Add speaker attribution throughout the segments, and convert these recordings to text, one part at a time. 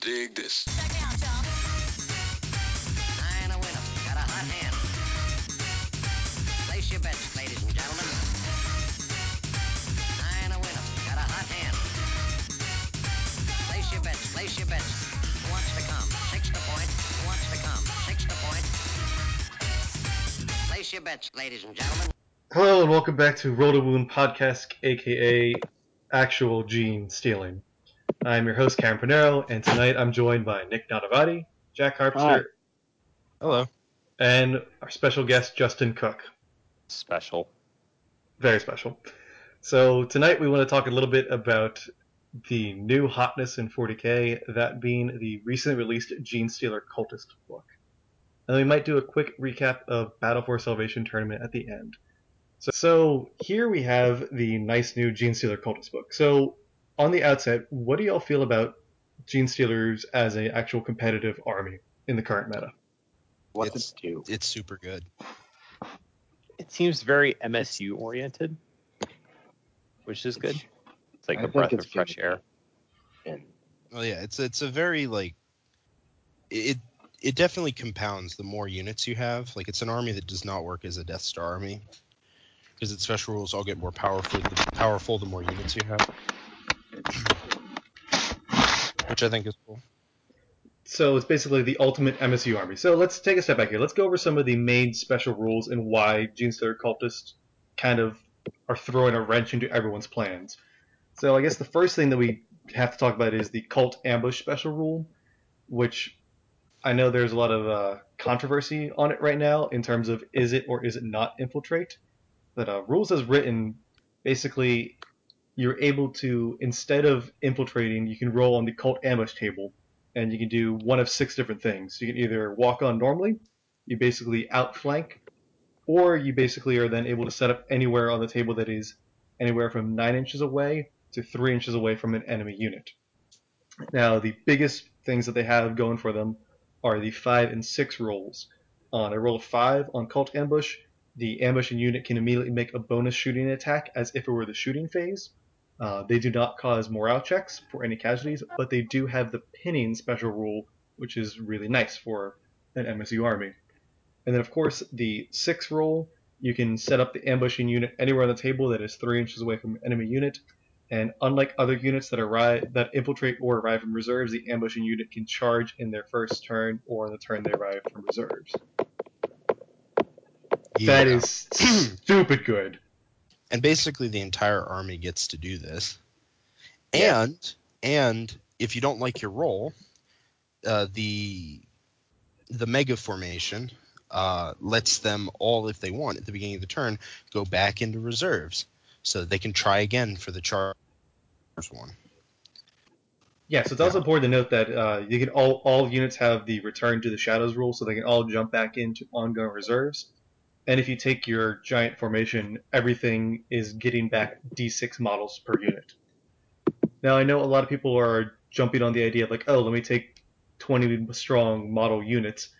Speaker 1: dig this.
Speaker 2: Ladies and gentlemen. Nine a winner. Got a hot hand. Place your bets. Place your bets. Who wants to come? Six to point. Who wants to come? Six to point. Place your bets, ladies and gentlemen.
Speaker 3: Hello and welcome back to Roll Wound Podcast, aka Actual Gene Stealing. I'm your host, Cameron Panero, and tonight I'm joined by Nick Donavati, Jack Harpster,
Speaker 4: Hello.
Speaker 3: and our special guest, Justin Cook.
Speaker 4: Special.
Speaker 3: Very special. So tonight we want to talk a little bit about the new hotness in 40k, that being the recently released Gene Stealer Cultist book. And we might do a quick recap of Battle for Salvation tournament at the end. So, so here we have the nice new Gene Stealer Cultist book. So on the outset, what do y'all feel about Gene Stealers as an actual competitive army in the current meta?
Speaker 5: What's
Speaker 4: It's-
Speaker 5: it do?
Speaker 4: It's super good.
Speaker 6: It seems very MSU oriented, which is good. It's like
Speaker 5: I
Speaker 6: a breath of fresh
Speaker 5: good.
Speaker 6: air.
Speaker 5: And
Speaker 4: Well, yeah, it's it's a very like it it definitely compounds the more units you have. Like it's an army that does not work as a Death Star army because its special rules all get more powerful. The powerful the more units you have, which I think is cool.
Speaker 3: So it's basically the ultimate MSU army. So let's take a step back here. Let's go over some of the main special rules and why Gene Cultists kind of are throwing a wrench into everyone's plans. So I guess the first thing that we have to talk about is the Cult Ambush special rule, which I know there's a lot of uh, controversy on it right now in terms of is it or is it not infiltrate. But uh, rules as written, basically, you're able to instead of infiltrating, you can roll on the Cult Ambush table and you can do one of six different things. You can either walk on normally, you basically outflank, or you basically are then able to set up anywhere on the table that is anywhere from nine inches away to three inches away from an enemy unit. Now, the biggest things that they have going for them are the five and six rolls. On a roll of five on Cult Ambush, the ambushing unit can immediately make a bonus shooting attack as if it were the shooting phase. Uh, they do not cause morale checks for any casualties, but they do have the pinning special rule, which is really nice for an MSU army. And then, of course, the six roll, you can set up the ambushing unit anywhere on the table that is three inches away from an enemy unit. And unlike other units that arrive that infiltrate or arrive from reserves, the ambushing unit can charge in their first turn or on the turn they arrive from reserves. That
Speaker 4: Yeah.
Speaker 3: is stupid good.
Speaker 4: And basically the entire army gets to do this.
Speaker 3: Yeah.
Speaker 4: And and if you don't like your roll, uh, the the mega formation uh, lets them all, if they want, at the beginning of the turn, go back into reserves, so they can try again for the charge one.
Speaker 3: Yeah, so it's also important to note that uh, you can all all units have the return to the shadows rule, so they can all jump back into ongoing reserves. And if you take your giant formation, everything is getting back D6 models per unit. Now I know a lot of people are jumping on the idea of like, oh, let me take 20 strong model units,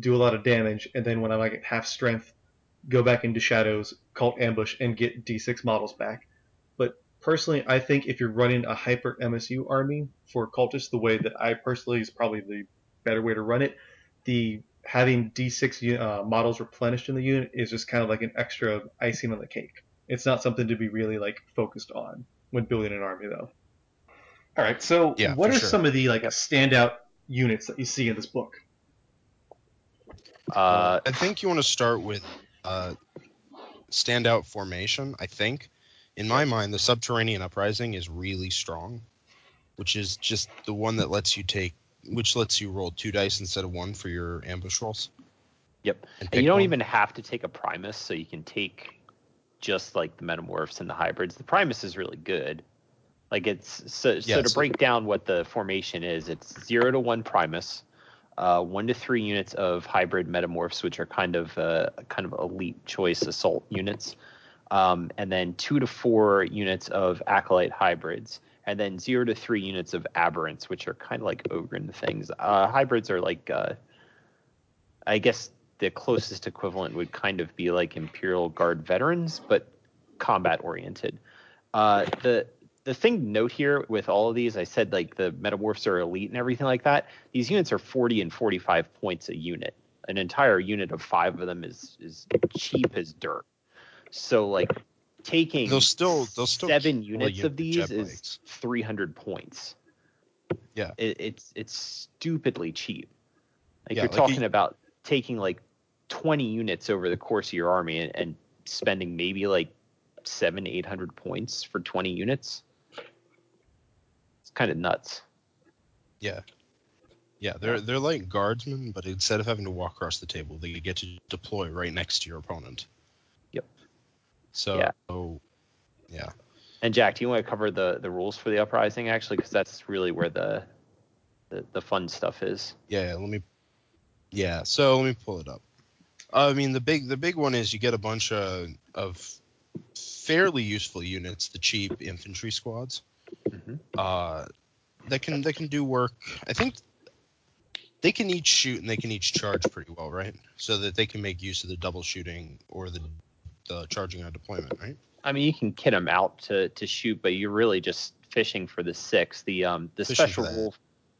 Speaker 3: do a lot of damage, and then when I'm like at half strength, go back into shadows, cult ambush, and get D6 models back. But personally, I think if you're running a hyper MSU army for cultists, the way that I personally is probably the better way to run it. The having D6 uh, models replenished in the unit is just kind of like an extra icing on the cake. It's not something to be really like focused on when building an army, though. All right, so
Speaker 4: Yeah,
Speaker 3: what are
Speaker 4: sure.
Speaker 3: some of the like standout units that you see in this book?
Speaker 6: Uh,
Speaker 4: I think you want to start with uh, standout formation. I think, in my mind, the subterranean uprising is really strong, which is just the one that lets you take, which lets you roll two dice instead of one for your ambush rolls.
Speaker 6: Yep.
Speaker 4: And,
Speaker 6: and you don't
Speaker 4: one.
Speaker 6: even have to take a Primus, so you can take just like the Metamorphs and the hybrids. The Primus is really good. Like it's so, to
Speaker 4: so-
Speaker 6: break down what the formation is, it's zero to one Primus, uh, one to three units of hybrid Metamorphs, which are kind of uh, kind of elite choice assault units, um, and then two to four units of acolyte hybrids, and then zero to three units of aberrants, which are kind of like Ogryn things. Uh, hybrids are like, uh, I guess the closest equivalent would kind of be like Imperial Guard veterans, but combat oriented. Uh, the the thing to note here with all of these, I said like the metamorphs are elite and everything like that. These units are 40 and 45 points a unit. An entire unit of five of them is is cheap as dirt. So like taking
Speaker 4: They'll still they'll still
Speaker 6: seven units of these is
Speaker 4: bikes.
Speaker 6: 300 points.
Speaker 4: Yeah.
Speaker 6: It, it's it's stupidly cheap. Like
Speaker 4: Yeah,
Speaker 6: you're
Speaker 4: like
Speaker 6: talking about taking like 20 units over the course of your army and, and spending maybe like seven, eight hundred points for 20 units. It's kind of nuts.
Speaker 4: Yeah. Yeah, they're they're like guardsmen, but instead of having to walk across the table, they get to deploy right next to your opponent. So
Speaker 6: Yeah.
Speaker 4: yeah.
Speaker 6: And Jack, do you want to cover the the rules for the uprising actually? Because that's really where the, the the fun stuff is.
Speaker 4: Yeah, let me. Yeah, so let me pull it up. I mean, the big the big one is you get a bunch of of fairly useful units, the cheap infantry squads,
Speaker 6: Mm-hmm.
Speaker 4: uh, that can that can do work. I think they can each shoot and they can each charge pretty well, right? So that they can make use of the double shooting or the the charging on deployment, right?
Speaker 6: I mean, you can kit them out to to shoot, but you're really just fishing for the six. The um the
Speaker 4: Fishing
Speaker 6: special rule,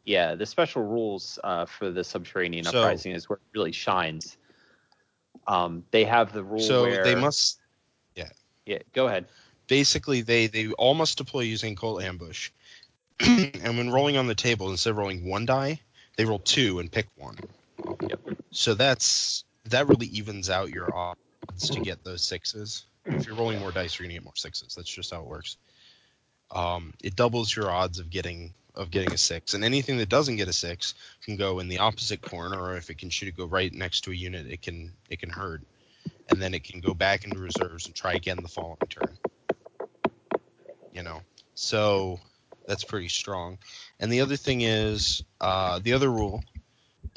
Speaker 6: yeah, the special rules uh, for the subterranean
Speaker 4: So-
Speaker 6: uprising is where it really shines. Um, they have the rule
Speaker 4: So
Speaker 6: where
Speaker 4: they must
Speaker 6: Yeah, yeah. go ahead.
Speaker 4: basically they they all must deploy using cult ambush and when rolling on the table instead of rolling one die they roll two and pick one
Speaker 6: Yep.
Speaker 4: so that's that really evens out your odds to get those sixes. If you're rolling more dice you're gonna get more sixes. That's just how it works. Um, it doubles your odds of getting of getting a six and anything that doesn't get a six can go in the opposite corner or if it can shoot it go right next to a unit it can it can hurt. And then it can go back into reserves and try again the following turn. You know, so that's pretty strong. And the other thing is, uh, the other rule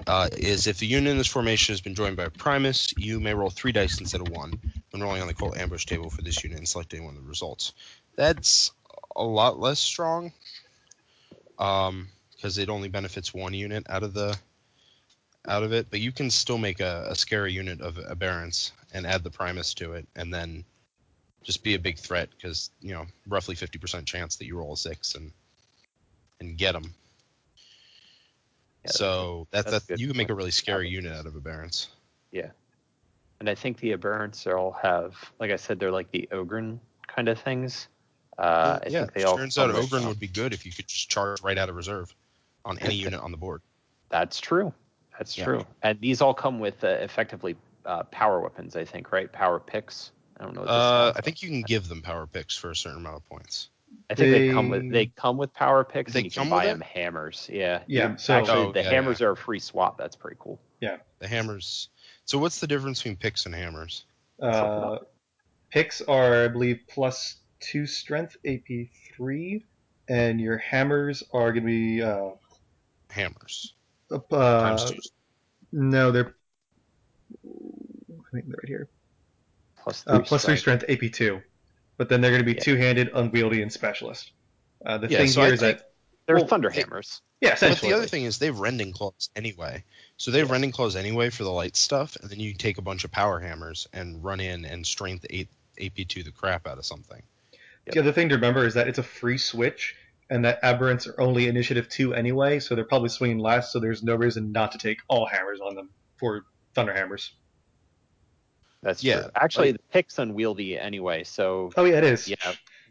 Speaker 4: uh, is if the unit in this formation has been joined by a Primus, you may roll three dice instead of one when rolling on the cult ambush table for this unit and selecting one of the results. That's a lot less strong because it only benefits one unit out of the out of it, but you can still make a, a scary unit of aberrants and add the Primus to it, and then just be a big threat because you know roughly 50% chance that you roll a six and and get them.
Speaker 6: Yeah,
Speaker 4: so that,
Speaker 6: that's
Speaker 4: that you can make a really scary unit out of aberrants. Yeah.
Speaker 6: And I think the aberrants all have, like I said, they're like the Ogryn kind of things. Uh, I
Speaker 4: yeah,
Speaker 6: they
Speaker 4: it
Speaker 6: all
Speaker 4: turns out Ogryn would be good if you could just charge right out of reserve on any unit on the board.
Speaker 6: That's true. That's
Speaker 4: Yeah.
Speaker 6: true. And these all come with uh, effectively uh, power weapons, I think, right? Power picks. I don't know. What this
Speaker 4: Uh, I think you can give them power picks for a certain amount of points.
Speaker 6: I think they, come with they come with power picks.
Speaker 4: They
Speaker 6: and you
Speaker 4: come
Speaker 6: can buy them hammers. Yeah.
Speaker 3: Yeah, so-
Speaker 6: actually,
Speaker 4: Oh,
Speaker 6: the
Speaker 4: yeah,
Speaker 6: hammers are a free swap. That's pretty cool. Yeah.
Speaker 4: The hammers. So what's the difference between picks and hammers?
Speaker 3: Uh, picks are, I believe, plus two strength, AP three, and your hammers are going to be uh,
Speaker 4: Hammers
Speaker 3: up,
Speaker 4: times
Speaker 3: uh,
Speaker 4: two.
Speaker 3: no, they're I think they're right here.
Speaker 6: Plus
Speaker 3: Uh, plus three strength, AP two, but then they're going to be
Speaker 6: Yeah.
Speaker 3: two-handed, unwieldy, and specialist. Uh, the
Speaker 4: Yeah,
Speaker 3: thing
Speaker 4: so
Speaker 3: here
Speaker 4: I
Speaker 3: is that
Speaker 6: They're
Speaker 3: well,
Speaker 6: thunder
Speaker 4: it-
Speaker 6: hammers.
Speaker 3: yeah,
Speaker 4: But the other thing is they have rending claws anyway. So they have rending claws anyway for the light stuff, and then you take a bunch of power hammers and run in and strength eight AP2 the crap out of something.
Speaker 3: The other thing to remember is that it's a free switch, and that aberrants are only initiative two anyway, so they're probably swinging last. So there's no reason not to take all hammers on them for thunder hammers.
Speaker 6: That's
Speaker 4: Yeah,
Speaker 6: true. Actually,
Speaker 4: like-
Speaker 6: the pick's unwieldy anyway. So
Speaker 3: Oh yeah, it is.
Speaker 6: yeah,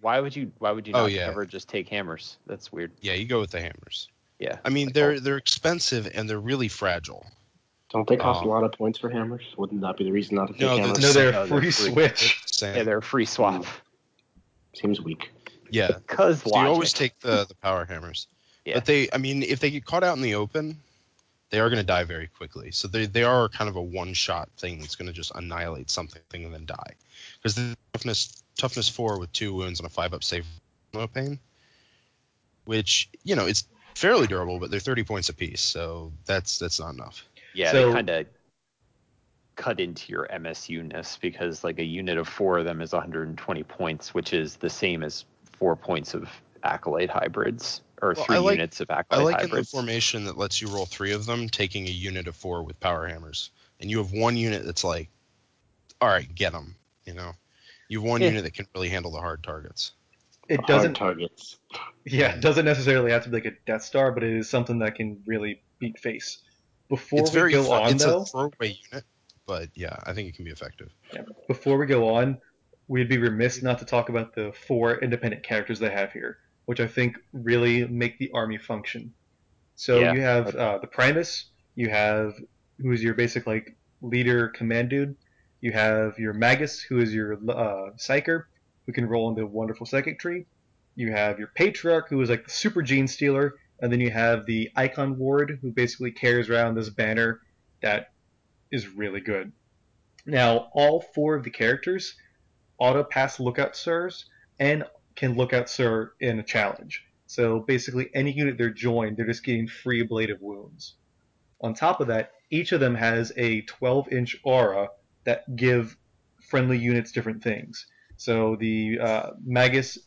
Speaker 6: why would you why would you
Speaker 4: Oh,
Speaker 6: not
Speaker 4: yeah.
Speaker 6: ever just take hammers? That's weird.
Speaker 4: Yeah, you go with the hammers.
Speaker 6: Yeah.
Speaker 4: I mean,
Speaker 6: Like,
Speaker 4: they're they're expensive and they're really fragile.
Speaker 5: Don't they cost
Speaker 4: Um,
Speaker 5: a lot of points for hammers? Wouldn't that be the reason not to take
Speaker 4: No,
Speaker 5: hammers?
Speaker 3: No, they're
Speaker 6: No,
Speaker 3: a
Speaker 6: they're
Speaker 3: free
Speaker 6: free.
Speaker 3: switch.
Speaker 4: Same.
Speaker 6: yeah, they're free swap.
Speaker 5: Seems weak.
Speaker 4: yeah.
Speaker 6: Cause
Speaker 4: So
Speaker 6: logic.
Speaker 4: you always take the the power hammers.
Speaker 6: Yeah.
Speaker 4: But they, I mean, if they get caught out in the open, they are going to die very quickly. So they, they are kind of a one shot thing that's going to just annihilate something and then die. Because the toughness toughness four with two wounds and a five up save no pain, which you know it's fairly durable, but they're thirty points apiece, so that's that's not enough.
Speaker 6: Yeah,
Speaker 3: So-
Speaker 6: they kind of cut into your MSU ness because like a unit of four of them is 120 points, which is the same as four points of acolyte hybrids or
Speaker 4: Well,
Speaker 6: three
Speaker 4: like-
Speaker 6: units of
Speaker 4: I
Speaker 6: acolyte
Speaker 4: like in the
Speaker 6: hybrids.
Speaker 4: formation that lets you roll three of them, taking a unit of four with power hammers, and you have one unit that's like, all right, get them. You know, you have one
Speaker 6: Yeah.
Speaker 4: unit that can really handle the hard targets.
Speaker 3: it
Speaker 5: Hard
Speaker 3: doesn't
Speaker 5: targets.
Speaker 3: Yeah, it doesn't necessarily have to be like a Death Star, but it is something that can really beat face. Before
Speaker 4: it's
Speaker 3: we
Speaker 4: very
Speaker 3: go
Speaker 4: fun.
Speaker 3: on,
Speaker 4: it's
Speaker 3: though,
Speaker 4: a throwaway unit, but yeah, I think it can be effective.
Speaker 3: before we go on, we'd be remiss not to talk about the four independent characters they have here, which I think really make the army function. So
Speaker 6: Yeah.
Speaker 3: you have uh, the Primus, you have who is your basic like leader command dude. You have your Magus, who is your uh, psyker, who can roll into wonderful psychic tree. You have your Patriarch, who is like the super gene stealer, and then you have the Icon Ward, who basically carries around this banner that is really good. Now, all four of the characters auto pass lookout sirs and can lookout sir in a challenge. So basically, any unit they're joined, they're just getting free ablative wounds. On top of that, each of them has a 12 inch aura that give friendly units different things. So the uh, Magus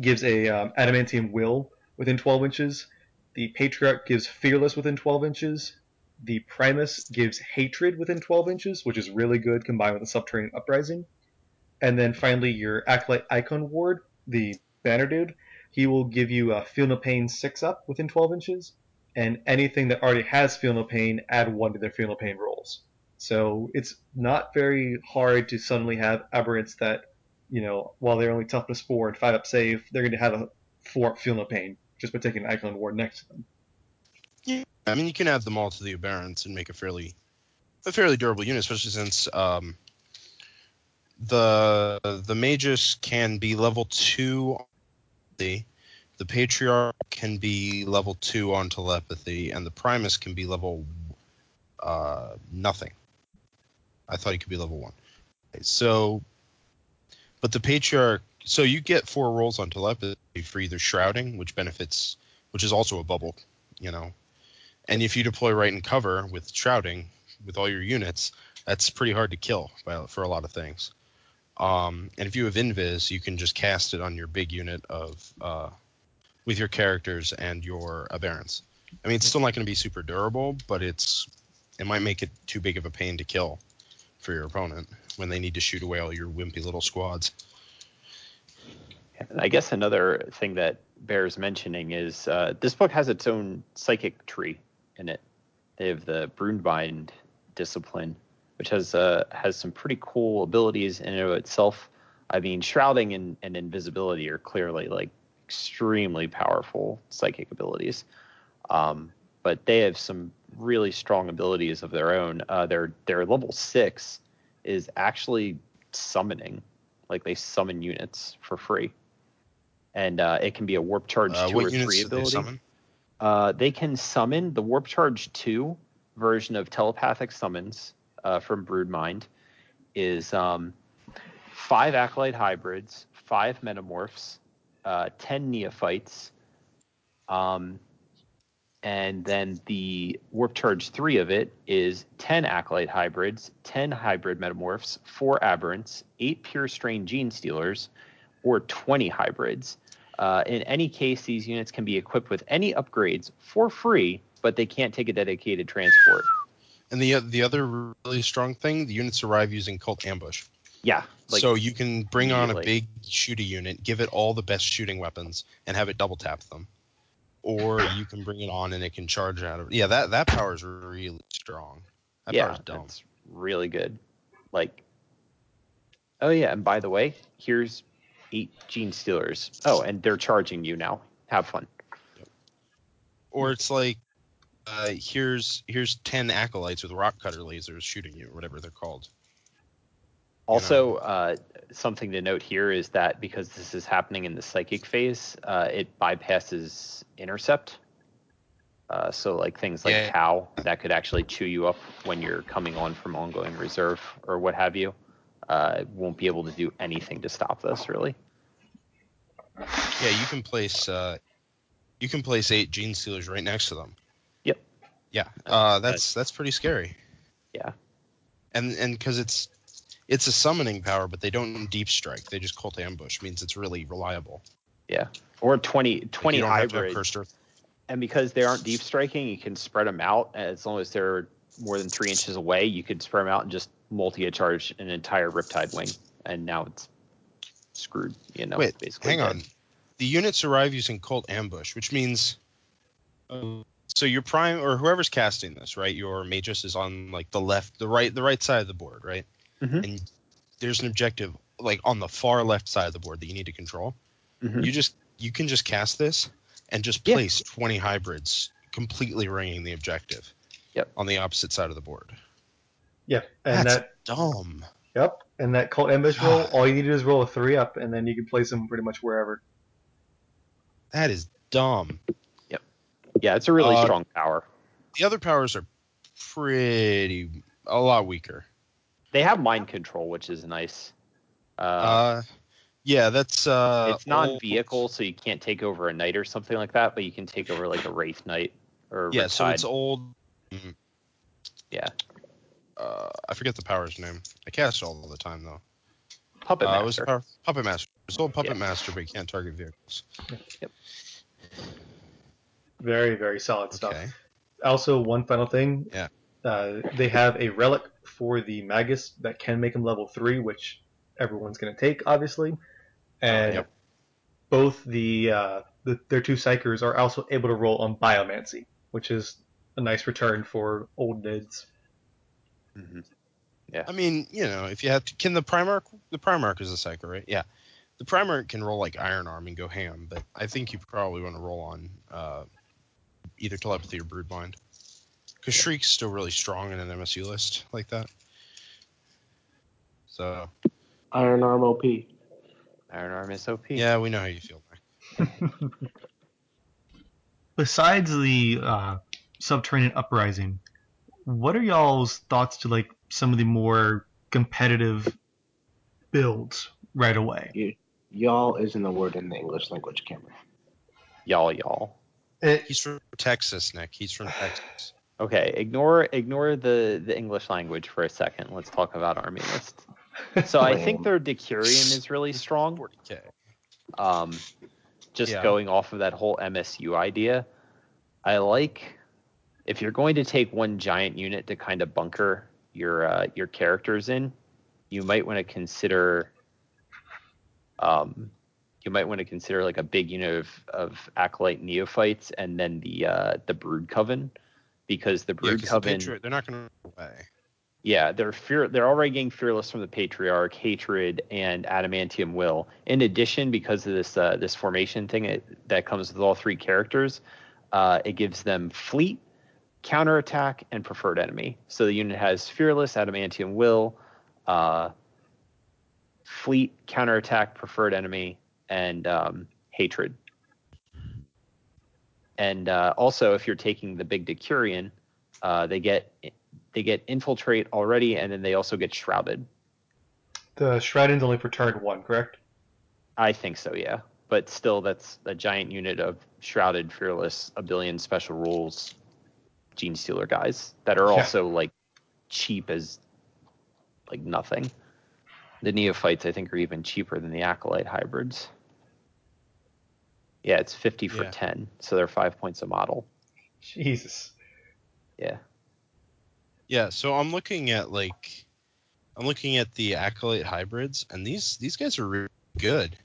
Speaker 3: gives a um, adamantium will within 12 inches. The Patriarch gives fearless within 12 inches. The Primus gives hatred within 12 inches, which is really good combined with the subterranean uprising. And then finally, your Acolyte Icon Ward, the banner dude, he will give you a Feel No Pain 6 up within 12 inches. And anything that already has Feel No Pain, add 1 to their Feel No Pain rolls. So it's not very hard to suddenly have aberrants that, you know, while they're only toughness 4 and 5 up save, they're going to have a 4 up Feel No Pain just by taking an Icon Ward next to them.
Speaker 4: Yeah, I mean, you can add them all to the aberrants and make a fairly a fairly durable unit, especially since um, the the magus can be level two. on The the patriarch can be level two on telepathy, and the primus can be level uh, nothing. I thought he could be level one. So, but the patriarch. So you get four rolls on telepathy for either shrouding, which benefits, which is also a bubble, you know, and if you deploy right in cover with shrouding with all your units, that's pretty hard to kill by, for a lot of things. Um, and if you have invis, you can just cast it on your big unit of uh, with your characters and your aberrants. I mean, it's still not going to be super durable, but it's it might make it too big of a pain to kill for your opponent when they need to shoot away all your wimpy little squads.
Speaker 6: I guess another thing that bears mentioning is uh, this book has its own psychic tree in it. They have the Broodmind discipline, which has uh, has some pretty cool abilities in and of itself. I mean, shrouding and, and invisibility are clearly like extremely powerful psychic abilities, um, but they have some really strong abilities of their own. Uh, their their level six is actually summoning, like they summon units for free, and uh, it can be a warp charge
Speaker 4: Uh,
Speaker 6: two or three
Speaker 4: they
Speaker 6: ability.
Speaker 4: summon?
Speaker 6: Uh, they can summon the Warp Charge 2 version of telepathic summons uh, from Broodmind is um, five Acolyte hybrids, five Metamorphs, uh, 10 Neophytes, um, and then the Warp Charge 3 of it is 10 Acolyte hybrids, 10 Hybrid Metamorphs, 4 Aberrants, 8 Pure Strain Gene Stealers, or 20 hybrids. Uh, in any case, these units can be equipped with any upgrades for free, but they can't take a dedicated transport.
Speaker 4: And the the other really strong thing, the units arrive using cult ambush.
Speaker 6: Yeah, like
Speaker 4: so you can bring on a big shooty unit, give it all the best shooting weapons, and have it double tap them. Or you can bring it on and it can charge out of. Yeah, that that power is really strong. That
Speaker 6: yeah, that's really good. Like, oh yeah, and by the way, here's eight Gene Stealers. Oh, and they're charging you now. Have fun.
Speaker 4: Or it's like, uh, here's here's ten acolytes with rock cutter lasers shooting you, or whatever they're called.
Speaker 6: Also, uh, something to note here is that because this is happening in the psychic phase, uh, it bypasses intercept. Uh, so, like things like
Speaker 4: Yeah.
Speaker 6: Tau that could actually chew you up when you're coming on from ongoing reserve or what have you, uh, won't be able to do anything to stop this really.
Speaker 4: Yeah, you can place uh, you can place eight gene stealers right next to them. Yeah, uh, that's that's pretty scary.
Speaker 6: Yeah.
Speaker 4: And and because it's it's a summoning power, but they don't deep strike. They just cult ambush. Means it's really reliable.
Speaker 6: Yeah. Or 20, 20
Speaker 4: you don't have to have
Speaker 6: hybrids. and because they aren't deep striking, you can spread them out as long as they're more than three inches away. You could spread them out and just multi charge an entire Riptide wing, and now it's screwed. You know,
Speaker 4: Wait,
Speaker 6: basically.
Speaker 4: hang
Speaker 6: dead.
Speaker 4: on. The units arrive using Cult Ambush, which means. uh, so your prime or whoever's casting this, right? Your Magus is on like the left, the right, the right side of the board, right?
Speaker 6: Mhm.
Speaker 4: And there's an objective like on the far left side of the board that you need to control.
Speaker 6: Mhm.
Speaker 4: You just you can just cast this and just
Speaker 6: Yeah.
Speaker 4: place 20 hybrids, completely ringing the objective.
Speaker 6: Yep.
Speaker 4: On the opposite side of the board.
Speaker 3: Yep. And
Speaker 4: That's
Speaker 3: that
Speaker 4: dumb.
Speaker 3: yep. And that cult ambush roll, all you need to do is roll a three up, and then you can place them pretty much wherever.
Speaker 4: That is dumb.
Speaker 6: Yeah, it's a really
Speaker 4: Uh,
Speaker 6: strong power.
Speaker 4: The other powers are pretty a lot weaker.
Speaker 6: They have mind control, which is nice. Uh,
Speaker 4: Uh, yeah, that's uh.
Speaker 6: it's non-vehicle, so you can't take over a knight or something like that, but you can take over like a wraith knight or
Speaker 4: yeah, so it's old.
Speaker 6: Yeah.
Speaker 4: Uh, I forget the power's name. I cast it all the time though.
Speaker 6: puppet
Speaker 4: Uh, it was
Speaker 6: master.
Speaker 4: power, Puppet Master. It's old Puppet
Speaker 6: Yeah.
Speaker 4: Master, but you can't target vehicles.
Speaker 3: Very, very solid stuff.
Speaker 4: Okay.
Speaker 3: Also, one final thing.
Speaker 4: Yeah.
Speaker 3: Uh, they have a relic for the Magus that can make them level three, which everyone's going to take, obviously. And
Speaker 4: Yep.
Speaker 3: both the, uh, the their two psykers are also able to roll on biomancy, which is a nice return for old nids.
Speaker 6: Mhm.
Speaker 4: I mean, you know, if you have to, can the Primarch? The Primarch is a psycho, right? Yeah. The Primarch can roll like Iron Arm and go ham, but I think you probably want to roll on uh, either Telepathy or Broodmind. Because Shriek's still really strong in an MSU list like that. So,
Speaker 5: Iron Arm OP.
Speaker 6: Iron Arm SOP.
Speaker 4: yeah, we know how you feel.
Speaker 3: Besides the uh, subterranean uprising, what are y'all's thoughts to like some of the more competitive builds right away?
Speaker 5: Y'all isn't a word in the English language, Cameron.
Speaker 6: Y'all, y'all.
Speaker 4: He's from Texas, Nick. He's from Texas.
Speaker 6: Okay, ignore ignore the the English language for a second. Let's talk about army list. So I think their Decurion is really strong.
Speaker 4: 40k.
Speaker 6: Um, just
Speaker 4: Yeah.
Speaker 6: going off of that whole MSU idea, I like if you're going to take one giant unit to kind of bunker your uh, your characters in, you might want to consider. Um, you might want to consider like a big unit of, of acolyte neophytes and then the uh, the brood coven, because the
Speaker 4: Yeah,
Speaker 6: brood
Speaker 4: the
Speaker 6: coven.
Speaker 4: Patriot, they're not going to run away.
Speaker 6: Yeah, they're fear. They're already getting fearless from the patriarch, hatred, and adamantium will. In addition, because of this uh, this formation thing it, that comes with all three characters, uh, it gives them fleet, counterattack, and preferred enemy. So the unit has fearless, adamantium will, uh, fleet, counterattack, preferred enemy, and um, hatred. And uh, also, if you're taking the big Decurion, uh, they get they get infiltrate already, and then they also get shrouded.
Speaker 3: The Shrouding's only for turn one, correct?
Speaker 6: I think so, yeah. But still, that's a giant unit of shrouded, fearless, a billion special rules, gene stealer guys that are
Speaker 3: Yeah.
Speaker 6: also like cheap as like nothing. The neophytes, I think, are even cheaper than the acolyte hybrids. Yeah, it's fifty for
Speaker 4: Yeah.
Speaker 6: ten, so they're five points a model.
Speaker 3: Jesus.
Speaker 6: Yeah.
Speaker 4: Yeah, so I'm looking at like I'm looking at the acolyte hybrids, and these these guys are really good.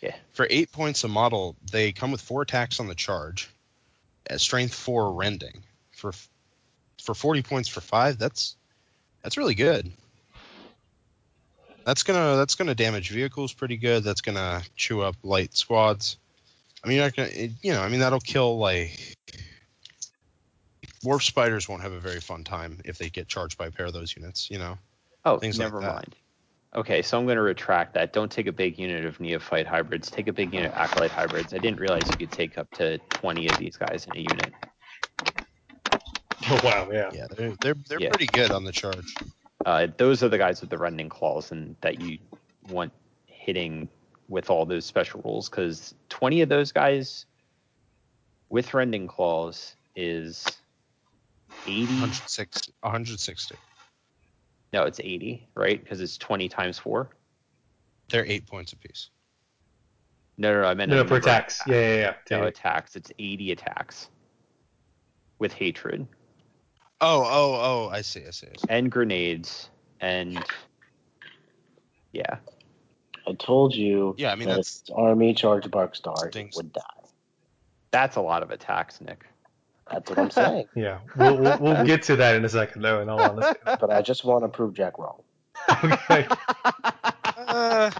Speaker 6: Yeah.
Speaker 4: For eight points a model, they come with four attacks on the charge, at strength four rending. For for forty points for five, that's that's really good. That's gonna that's gonna damage vehicles pretty good. That's gonna chew up light squads. I mean, you're not gonna it, you know I mean that'll kill like Warp spiders won't have a very fun time if they get charged by a pair of those units. You know.
Speaker 6: Oh,
Speaker 4: Things
Speaker 6: never
Speaker 4: that.
Speaker 6: mind. Okay, so I'm going to retract that. Don't take a big unit of neophyte hybrids. Take a big unit of acolyte hybrids. I didn't realize you could take up to 20 of these guys in a unit.
Speaker 3: Oh wow, yeah.
Speaker 4: Yeah, they're they're, they're
Speaker 6: Yeah.
Speaker 4: pretty good on the charge.
Speaker 6: Uh, those are the guys with the rending claws and that you want hitting with all those special rules because 20 of those guys with rending claws is 80.
Speaker 4: 106, 160.
Speaker 6: No, it's 80, right? Because it's 20 times four.
Speaker 4: They're eight points apiece.
Speaker 6: No, no, no I meant
Speaker 3: No, no, for
Speaker 6: number of
Speaker 3: attacks. Yeah, yeah, yeah.
Speaker 6: No
Speaker 3: Yeah.
Speaker 6: attacks. It's 80 attacks with hatred.
Speaker 4: Oh, oh, oh! I see, I see. I see.
Speaker 6: and grenades and yeah
Speaker 5: I told you
Speaker 4: Yeah, I mean,
Speaker 5: that
Speaker 4: that's-
Speaker 5: its army charged Barkstar, it
Speaker 4: Stinks.
Speaker 5: would die.
Speaker 6: That's a lot of attacks, Nick.
Speaker 5: That's what I'm saying.
Speaker 3: Yeah, we'll, we'll, we'll get to that in a second, though. In all honesty.
Speaker 5: but I just want to prove Jack wrong.
Speaker 3: okay.
Speaker 4: Uh,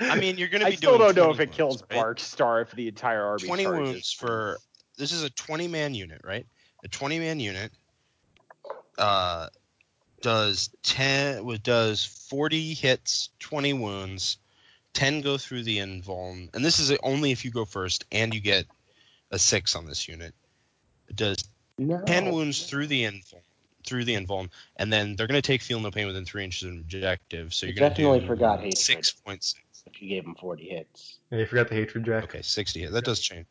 Speaker 4: I mean, you're going to be.
Speaker 6: I still
Speaker 4: doing
Speaker 6: don't know if it
Speaker 4: wounds,
Speaker 6: kills
Speaker 4: right?
Speaker 6: Bark Star if the entire army
Speaker 4: 20
Speaker 6: charges.
Speaker 4: wounds for this is a 20 man unit, right? A 20 man unit uh does 10 wa- does 40 hits, 20 wounds, 10 go through the invuln, and this is only if you go first and you get a 6 on this unit. It does
Speaker 5: No.
Speaker 4: 10 wounds through the invuln through the invuln, and then they're going to take feel no pain within 3 inches of objective, so
Speaker 5: You
Speaker 4: you're going to
Speaker 5: definitely forgot hatred.
Speaker 4: 6.6.
Speaker 5: If you gave them 40 hits.
Speaker 3: Yeah, you forgot the hatred, Jack.
Speaker 4: Okay, 60. That does change.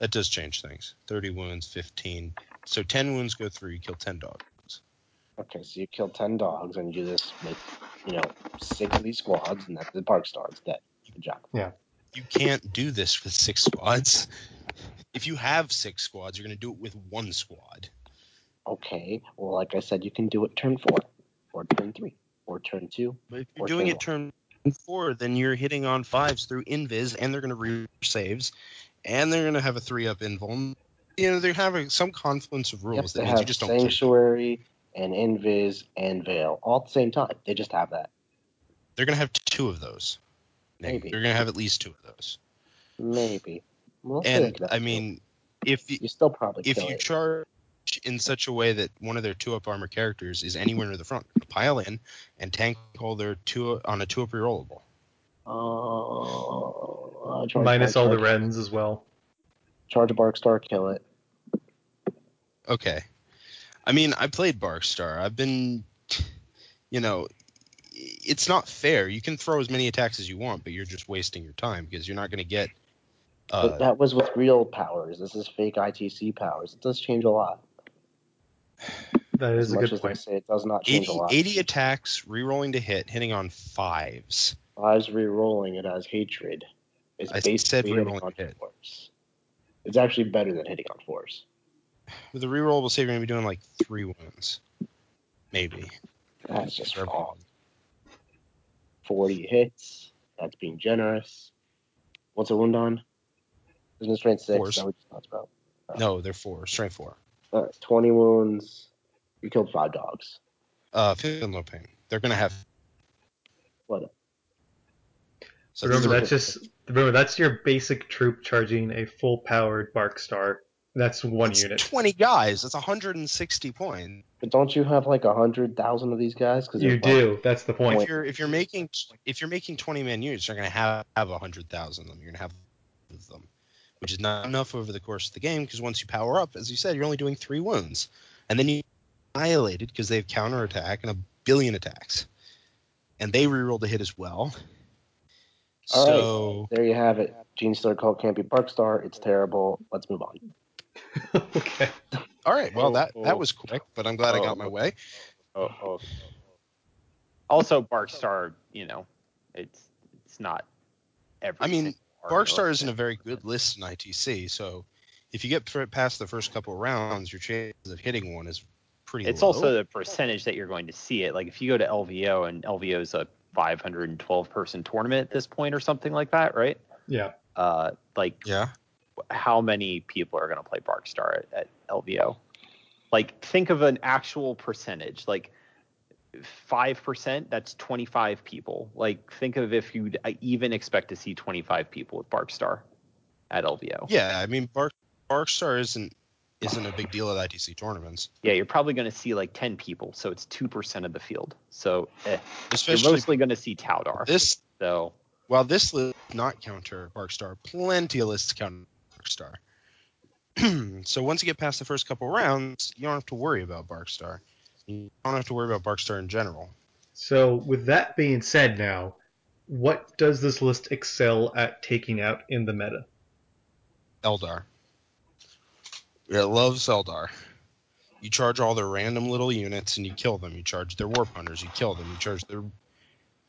Speaker 4: That does change things. 30 wounds, 15. So 10 wounds go through, you kill 10 dogs.
Speaker 5: Okay, so you kill 10 dogs and you do this with, you know, six of these squads, and that's the Barkstar. It's dead. Good job. Yeah.
Speaker 4: You can't do this with six squads. If you have six squads, you're going to do it with one squad.
Speaker 5: Okay, well, like I said, you can do it turn four, or turn three, or turn two.
Speaker 4: But if you're doing it turn four, then you're hitting on fives through invis, and they're going to re saves, and they're going to have a three up invuln. You know, they're having some confluence of
Speaker 5: Yep,
Speaker 4: rules
Speaker 5: they
Speaker 4: that means you
Speaker 5: have
Speaker 4: just don't. kill.
Speaker 5: Sanctuary and Invis and Veil all at the same time. They just have that.
Speaker 4: They're going to have two of those.
Speaker 5: Maybe.
Speaker 4: They're going to have at least two of those.
Speaker 5: Maybe. We'll
Speaker 4: And I
Speaker 5: true.
Speaker 4: mean, if you,
Speaker 5: you still probably
Speaker 4: if you
Speaker 5: it.
Speaker 4: charge in such a way that one of their two up armor characters is anywhere near the front, pile in and tank all their two on a two up rerollable.
Speaker 5: Uh, uh,
Speaker 3: Minus
Speaker 5: Barkstar,
Speaker 3: all the Rens as well.
Speaker 5: Charge a Barkstar, kill it.
Speaker 4: Okay. I mean, I played Barkstar. I've been, you know, it's not fair. You can throw as many attacks as you want, but you're just wasting your time because you're not going to get.
Speaker 5: but
Speaker 4: Uh,
Speaker 5: that was with real powers. This is fake ITC powers. It does change a lot.
Speaker 3: That is As
Speaker 5: a
Speaker 3: good
Speaker 5: as I
Speaker 3: point.
Speaker 5: say it does not change
Speaker 4: 80,
Speaker 5: a lot.
Speaker 4: 80 attacks, rerolling to hit, hitting on fives.
Speaker 5: Fives re-rolling it as hatred is
Speaker 4: I
Speaker 5: basically
Speaker 4: said
Speaker 5: hitting
Speaker 4: re-rolling
Speaker 5: on
Speaker 4: hit.
Speaker 5: fours. It's actually better than hitting on fours.
Speaker 4: With a rerollable save, you're going to be doing like three wounds. Maybe.
Speaker 5: That's just
Speaker 4: Or-
Speaker 5: wrong. 40 hits. That's being generous. What's a wound on? Isn't it strength six?
Speaker 4: Fours.
Speaker 5: That we just talked about.
Speaker 4: No, they're four. Strength four.
Speaker 5: All right, 20 wounds. You killed five dogs.
Speaker 4: Uh, feel no pain. They're going to have.
Speaker 5: What?
Speaker 4: So
Speaker 3: remember, that's just remember that's your basic troop charging a full powered Bark Star. That's one
Speaker 4: It's
Speaker 3: unit.
Speaker 4: 20 guys. That's 160 points.
Speaker 5: But don't you have like a hundred thousand of these guys? Cause
Speaker 3: You
Speaker 5: there's, like,
Speaker 3: do. That's the point.
Speaker 4: If you're if you're making if you're making 20 man units, you're going to have have 100,000 of them. You're going to have them, which is not enough over the course of the game because once you power up, as you said, you're only doing three wounds, and then you annihilated because they have counterattack and a billion attacks, and they reroll the hit as well.
Speaker 5: All right.
Speaker 4: So
Speaker 5: There you have it. Gene Star called can't be Bark Star. It's terrible. Let's move on.
Speaker 3: okay.
Speaker 4: all right, well that
Speaker 6: Oh,
Speaker 4: that
Speaker 6: oh.
Speaker 4: was quick, but I'm glad I
Speaker 6: Oh,
Speaker 4: got my way.
Speaker 6: Oh, oh. Also, Barkstar, you know, it's it's not every.
Speaker 4: I mean, Barkstar isn't a very good list in ITC, so if you get past the first couple of rounds, your chances of hitting one is pretty
Speaker 6: It's
Speaker 4: low.
Speaker 6: also the percentage that you're going to see it. Like if you go to LVO and LVO is a 512 person tournament at this point or something like that, right?
Speaker 3: Yeah.
Speaker 6: Uh, like
Speaker 4: yeah.
Speaker 6: How many people are going to play Barkstar at, at LVO? Like, think of an actual percentage. Like, five percent. That's twenty-five people. Like, think of if you'd uh, even expect to see twenty-five people with Barkstar at LVO.
Speaker 4: Yeah, I mean, Bark Barkstar isn't isn't a big deal at ITC tournaments,
Speaker 6: Yeah, you're probably going to see like ten people, so it's two percent of the field. So eh, you're
Speaker 4: especially
Speaker 6: mostly going to see Taudar.
Speaker 4: this.
Speaker 6: So
Speaker 4: While this list not counter Barkstar, plenty of lists counter Barkstar. so once you get past the first couple rounds, you don't have to worry about Barkstar. You don't have to worry about Barkstar in general.
Speaker 3: So with that being said, now, what does this list excel at taking out in the meta?
Speaker 4: Eldar. It loves Eldar. You charge all their random little units and you kill them. You charge their warp hunters, you kill them. You charge their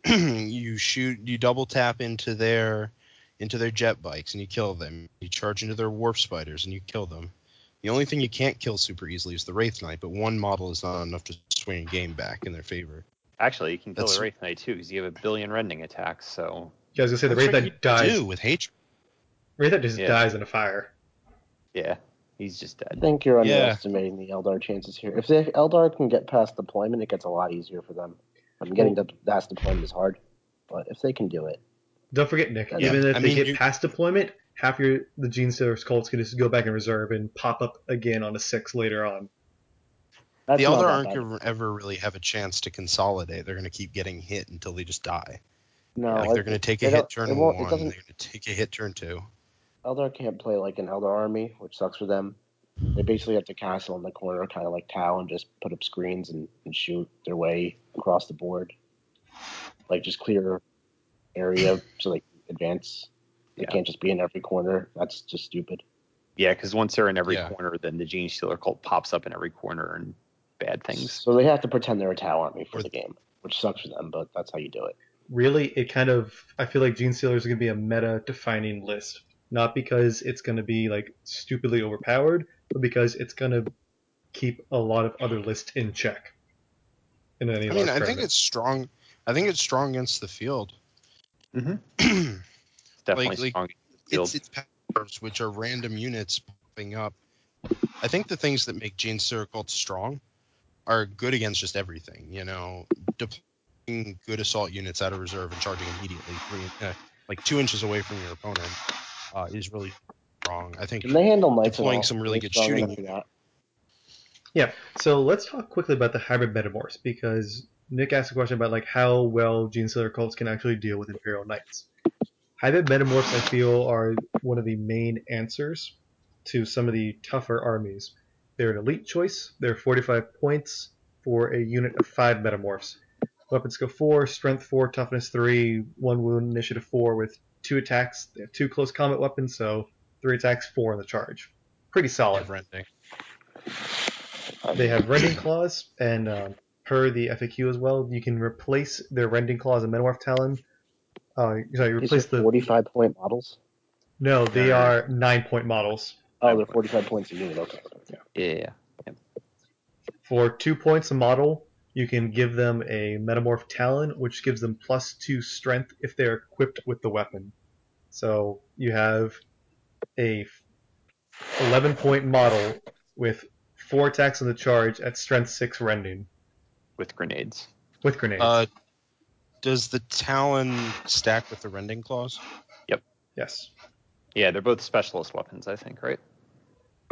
Speaker 4: you shoot you double tap into their into their jet bikes and you kill them. You charge into their warp spiders and you kill them. The only thing you can't kill super easily is the Wraith Knight, but one model is not enough to swing a game back in their favor.
Speaker 6: actually, you can kill
Speaker 4: That's-
Speaker 6: the Wraith Knight too, because you have a billion rending attacks. So
Speaker 3: Yeah, I was gonna say the wraith
Speaker 4: what
Speaker 3: that dies.
Speaker 4: do with hatred.
Speaker 3: Wraith that just
Speaker 6: Yeah.
Speaker 3: dies in a fire.
Speaker 6: Yeah, he's just dead.
Speaker 5: I think you're
Speaker 4: Yeah.
Speaker 5: underestimating the Eldar chances here. If the Eldar can get past deployment, it gets a lot easier for them. I mean, getting to past deployment is hard, but if they can do it,
Speaker 3: Don't forget, Nick.
Speaker 5: Yeah.
Speaker 3: Even if
Speaker 4: I
Speaker 3: they
Speaker 4: mean,
Speaker 3: get
Speaker 4: you-
Speaker 3: past deployment, half your the Gene Stealer's cults can just go back in reserve and pop up again on a six later on.
Speaker 5: that's
Speaker 4: the
Speaker 5: not Eldar
Speaker 4: aren't gonna ever really have a chance to consolidate. They're going to keep getting hit until they just die.
Speaker 5: No,
Speaker 4: like
Speaker 5: it-
Speaker 4: they're going to take a hit turn
Speaker 5: it won't-
Speaker 4: one. They're going to take a hit turn two.
Speaker 5: Eldar can't play like an Eldar army, which sucks for them. They basically have to castle in the corner, kind of like Tau, and just put up screens and, and shoot their way across the board. Like just clear area so they can advance. They
Speaker 6: Yeah.
Speaker 5: can't just be in every corner. That's just stupid.
Speaker 6: Yeah, because once they're in every
Speaker 4: Yeah.
Speaker 6: corner, then the Gene Stealer cult pops up in every corner and bad things.
Speaker 5: So they have to pretend they're a Tau army for
Speaker 4: Or-
Speaker 5: the game, which sucks for them, but that's how you do it.
Speaker 3: Really, it kind of I feel like Gene Stealers is gonna be a meta defining list. Not because it's gonna be like stupidly overpowered, but because it's gonna keep a lot of other lists in check. In any
Speaker 4: I mean,
Speaker 3: large
Speaker 4: I think it's strong. I think it's strong against the field.
Speaker 6: Mhm.
Speaker 4: it's
Speaker 6: It's definitely
Speaker 4: Like- like,
Speaker 6: strong. in the field.
Speaker 4: its powers, which are random units popping up. I think the things that make Gene Circle strong are good against just everything. You know, deploying good assault units out of reserve and charging immediately, three, uh, like two inches away from your opponent, uh, is really strong. I think
Speaker 5: Can they handle knights? at
Speaker 4: Deploying some really
Speaker 5: they
Speaker 4: good shooting
Speaker 5: enough for that?
Speaker 3: Yeah. So let's talk quickly about the hybrid metamorphs because Nick asked a question about like how well Gene Stealer cults can actually deal with Imperial Knights. Hybrid metamorphs, I feel, are one of the main answers to some of the tougher armies. They're an elite choice. They're 45 points for a unit of five metamorphs. Weapon skill four, strength four, toughness three, one wound, initiative four with two attacks. They have two close combat weapons, so three attacks, four in the charge. Pretty solid.
Speaker 4: rending.
Speaker 3: They have rending claws, and um, per the FAQ as well, you can replace their rending claws and Metamorph Talon. Uh, sorry,
Speaker 5: These
Speaker 3: replace
Speaker 5: are
Speaker 3: the.
Speaker 5: 45 point models.
Speaker 3: No, they
Speaker 4: No, no, no.
Speaker 3: are nine point models.
Speaker 5: Oh, they're 45 points a unit. Okay. okay.
Speaker 6: Yeah, yeah.
Speaker 3: For two points a model, you can give them a Metamorph Talon, which gives them plus two strength if they're equipped with the weapon. So you have a 11 point model with four attacks on the charge at strength six rending
Speaker 6: with grenades.
Speaker 3: with grenades.
Speaker 4: Uh, does the Talon stack with the rending claws? Yep.
Speaker 3: Yes.
Speaker 6: Yeah, they're both specialist weapons, I think, right?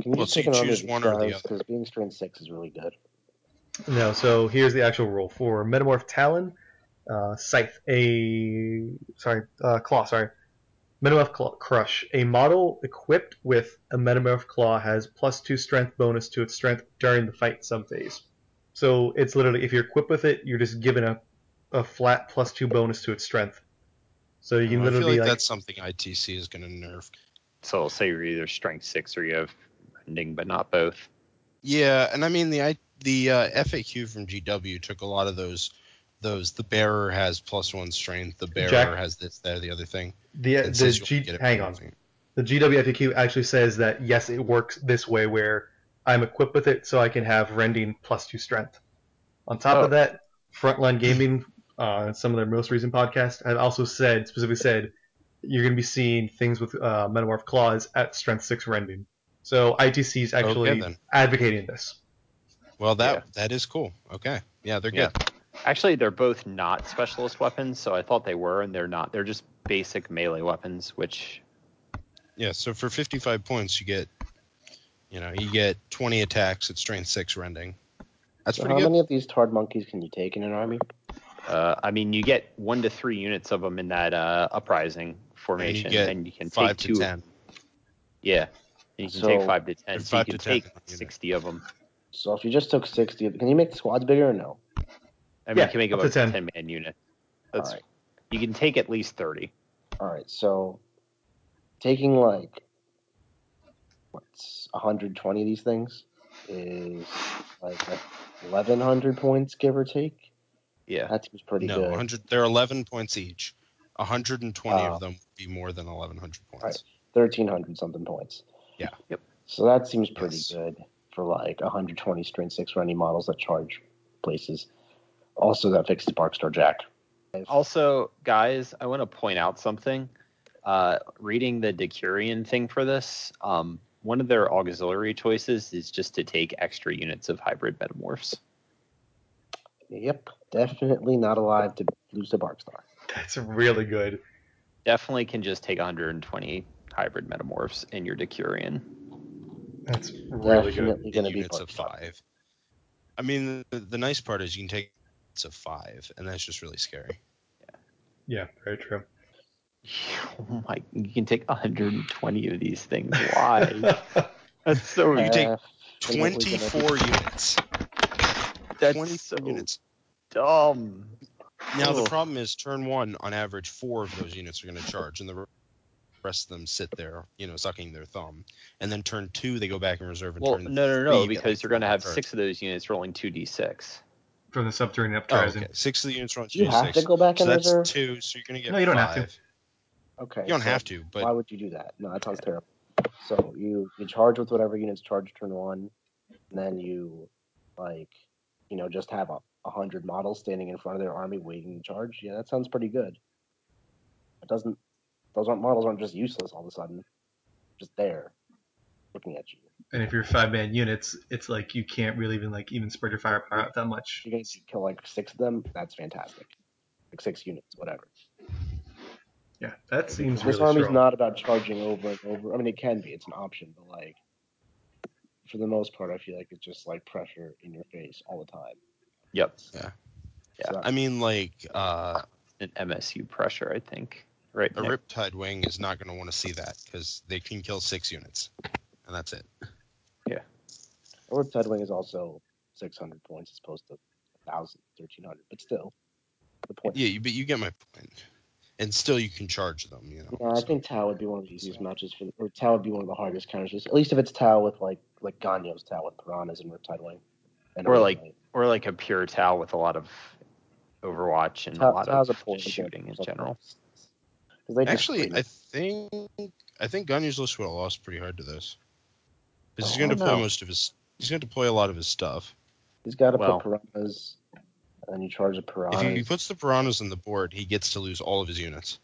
Speaker 5: Can you
Speaker 4: Well,
Speaker 5: just
Speaker 4: so you
Speaker 5: an
Speaker 4: choose
Speaker 5: of
Speaker 4: one or the other.
Speaker 5: Because being strength six is really good.
Speaker 3: No, so here's the actual rule for Metamorph Talon, uh, Scythe, a sorry, uh, Claw, sorry, Metamorph claw, Crush. A model equipped with a Metamorph Claw has plus two strength bonus to its strength during the fight subphase. So it's literally if you're equipped with it, you're just given a, a flat plus two bonus to its strength. So you can
Speaker 4: I feel
Speaker 3: literally
Speaker 4: like,
Speaker 3: like,
Speaker 4: that's something ITC is going to nerf.
Speaker 6: So it'll say you're either strength six or you have rending, but not both.
Speaker 4: Yeah, and I mean the I, the uh, FAQ from GW took a lot of those those. The bearer has plus one strength. The bearer
Speaker 3: Jack-
Speaker 4: has this, that, or the other thing.
Speaker 3: the
Speaker 4: and
Speaker 3: the
Speaker 4: says you'll
Speaker 3: G, hang on.
Speaker 4: nothing.
Speaker 3: the GWFAQ actually says that yes, it works this way where I'm equipped with it so I can have rending plus two strength. On top
Speaker 6: Oh.
Speaker 3: of that, Frontline Gaming, uh, some of their most recent podcasts, have also said specifically said you're going to be seeing things with uh, Metamorph claws at strength six rending. So ITC is actually
Speaker 4: Okay,
Speaker 3: advocating this.
Speaker 4: Well, that
Speaker 6: Yeah.
Speaker 4: that is cool. Okay, yeah, they're
Speaker 6: Yeah.
Speaker 4: good.
Speaker 6: Actually, they're both not specialist weapons, so I thought they were, and they're not. They're just basic melee weapons, which
Speaker 4: Yeah, so for 55 points, you get, you know, you get 20 attacks at strength six rending. That's
Speaker 5: So
Speaker 4: pretty
Speaker 5: how
Speaker 4: good.
Speaker 5: many of these Tard monkeys can you take in an army?
Speaker 6: uh, I mean, you get one to three units of them in that uh, uprising formation,
Speaker 4: get
Speaker 6: and you can
Speaker 4: Five
Speaker 6: take
Speaker 4: to
Speaker 6: two.
Speaker 4: ten.
Speaker 6: Yeah, and you can
Speaker 5: So-
Speaker 6: take five to ten.
Speaker 4: Or
Speaker 6: So you can
Speaker 4: to
Speaker 6: take
Speaker 4: in unit.
Speaker 6: sixty of them.
Speaker 5: So if you just took 60, can you make the squads bigger or no?
Speaker 6: I mean,
Speaker 3: Yeah,
Speaker 6: you can make
Speaker 3: up
Speaker 6: it
Speaker 3: to
Speaker 6: up to
Speaker 3: 10.
Speaker 6: ten man unit. That's
Speaker 5: Alright.
Speaker 6: you can take at least thirty.
Speaker 5: All right, so taking like what's 120 of these things is like 1100 points, give or take.
Speaker 6: Yeah,
Speaker 5: That seems pretty
Speaker 4: no,
Speaker 5: good.
Speaker 4: 100. They're 11 points each. 120
Speaker 5: Oh.
Speaker 4: of them would be more than 1100 points.
Speaker 5: Right. 1300 something points.
Speaker 4: Yeah.
Speaker 6: Yep.
Speaker 5: So that seems pretty
Speaker 4: Yes.
Speaker 5: good for like 120 strength six rending models that charge places. Also, that fixes Barkstar Jack.
Speaker 6: Also, guys, I want to point out something. Uh, reading the Decurion thing for this, um, one of their auxiliary choices is just to take extra units of hybrid metamorphs.
Speaker 5: Yep, definitely not alive to lose a to Barkstar.
Speaker 3: That's really good.
Speaker 6: Definitely can just take 120 hybrid metamorphs in your Decurion.
Speaker 3: That's really good.
Speaker 5: Definitely
Speaker 4: in
Speaker 5: going to be
Speaker 4: units of
Speaker 5: Barkstar.
Speaker 4: five. I mean, the, the nice part is you can take units of five, and that's just really scary.
Speaker 3: Yeah, Yeah, very true.
Speaker 6: Oh my! You can take 120 of these things. Why? That's so.
Speaker 4: You take
Speaker 5: Uh, Definitely
Speaker 4: 24 units.
Speaker 6: That's
Speaker 4: 24
Speaker 6: so
Speaker 4: units.
Speaker 6: dumb.
Speaker 4: Now the problem is, turn one, on average, four of those units are going to charge, and the rest of them sit there, you know, sucking their thumb. And then turn two, they go back in reserve. And
Speaker 6: Well,
Speaker 4: turn
Speaker 6: no, no, no, because you're going to have
Speaker 4: charge.
Speaker 6: six of those units rolling 2d6.
Speaker 3: From the subterranean
Speaker 4: Oh,
Speaker 3: uprising.
Speaker 4: okay. Six of the units are on
Speaker 5: Do you
Speaker 4: two
Speaker 5: have
Speaker 4: six.
Speaker 5: to go back
Speaker 4: so
Speaker 5: in
Speaker 4: that's
Speaker 5: reserve?
Speaker 4: two, so you're going to get
Speaker 3: No, you don't have to.
Speaker 5: Okay.
Speaker 4: You don't
Speaker 5: so
Speaker 4: have to, but why
Speaker 5: would you do that? No, that sounds terrible. So you you charge with whatever units charge turn one, and then you like you know just have a, a hundred models standing in front of their army waiting to charge. Yeah, that sounds pretty good. It doesn't. Those aren't models aren't just useless all of a sudden, just there, looking at you.
Speaker 3: And if you're five man units, it's like you can't really even like even spread your firepower out that much.
Speaker 5: You guys kill like six of them, that's fantastic. Like six units, whatever.
Speaker 3: Yeah, that seems
Speaker 5: this
Speaker 3: really
Speaker 5: army's
Speaker 3: strong.
Speaker 5: not about charging over and over. I mean, it can be; it's an option, but like for the most part, I feel like it's just like pressure in your face all the time.
Speaker 6: Yep.
Speaker 4: Yeah.
Speaker 6: Yeah.
Speaker 5: So-
Speaker 4: I mean, like, uh,
Speaker 6: An MSU pressure, I think. Right.
Speaker 4: a
Speaker 6: Nick?
Speaker 4: Riptide Wing is not going to want to see that because they can kill six units, and that's it.
Speaker 5: Or Riptide Wing is also 600 points as opposed to 1,000, 1,300, but still, the point.
Speaker 4: Yeah, but you get my point. And still, you can charge them. You know.
Speaker 5: Yeah, I
Speaker 4: so-
Speaker 5: think Tau would be one of the easiest matches for, or Tau would be one of the hardest counters. At least if it's Tau with like like Ganyo's Tau with Piranhas and Riptide Wing. And
Speaker 6: Or, like,
Speaker 5: Overnight.
Speaker 6: Or like a pure Tau with a lot of Overwatch and a lot
Speaker 5: Tau's
Speaker 6: of
Speaker 5: a
Speaker 6: just shooting in
Speaker 5: example.
Speaker 6: general.
Speaker 5: 'Cause they just
Speaker 4: Actually, I think I think Ganya's list would have lost pretty hard to this. Because he's
Speaker 6: Oh,
Speaker 4: going to
Speaker 6: I
Speaker 4: deploy
Speaker 6: don't know.
Speaker 4: most of his. He's going to deploy a lot of his stuff.
Speaker 5: he's got to
Speaker 6: well-
Speaker 5: put Piranhas, and you charge the Piranhas.
Speaker 4: If he puts the piranhas on the board, he gets to lose all of his units,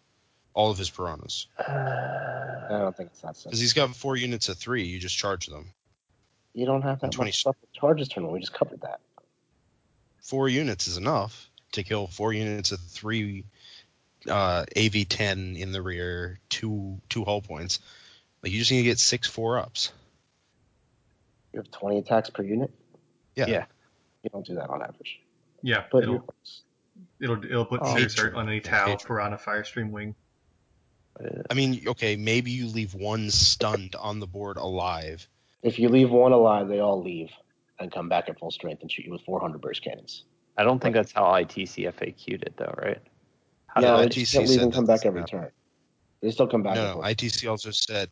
Speaker 4: all of his piranhas.
Speaker 5: I don't think it's that simple.
Speaker 4: Because he's got four units of three. You just charge them.
Speaker 5: You don't have that
Speaker 4: 20
Speaker 5: much stuff with charges tournament. We just covered that.
Speaker 4: Four units is enough to kill four units of three uh, AV10 in the rear, two two hull points. Like you just need to get six four ups.
Speaker 5: You have 20 attacks per unit.
Speaker 4: Yeah.
Speaker 6: Yeah.
Speaker 5: You don't do that on average.
Speaker 3: Yeah,
Speaker 5: But
Speaker 3: it'll
Speaker 5: you're
Speaker 3: it'll it'll put
Speaker 6: Oh.
Speaker 3: Sears Art on any Tau,
Speaker 4: Hatred.
Speaker 3: Piranha, Firestream Wing.
Speaker 4: I mean, okay, maybe you leave one stunned on the board alive.
Speaker 5: If you leave one alive, they all leave and come back at full strength and shoot you with 400 burst cannons.
Speaker 6: I don't think that's how ITCFAQ'd it though, right? How
Speaker 4: Yeah,
Speaker 5: no,
Speaker 6: did
Speaker 5: they
Speaker 6: it-
Speaker 4: ITC
Speaker 5: just can't leave
Speaker 4: said
Speaker 5: and come back every
Speaker 4: happen.
Speaker 5: turn. They still come back.
Speaker 4: No, no, ITC also said.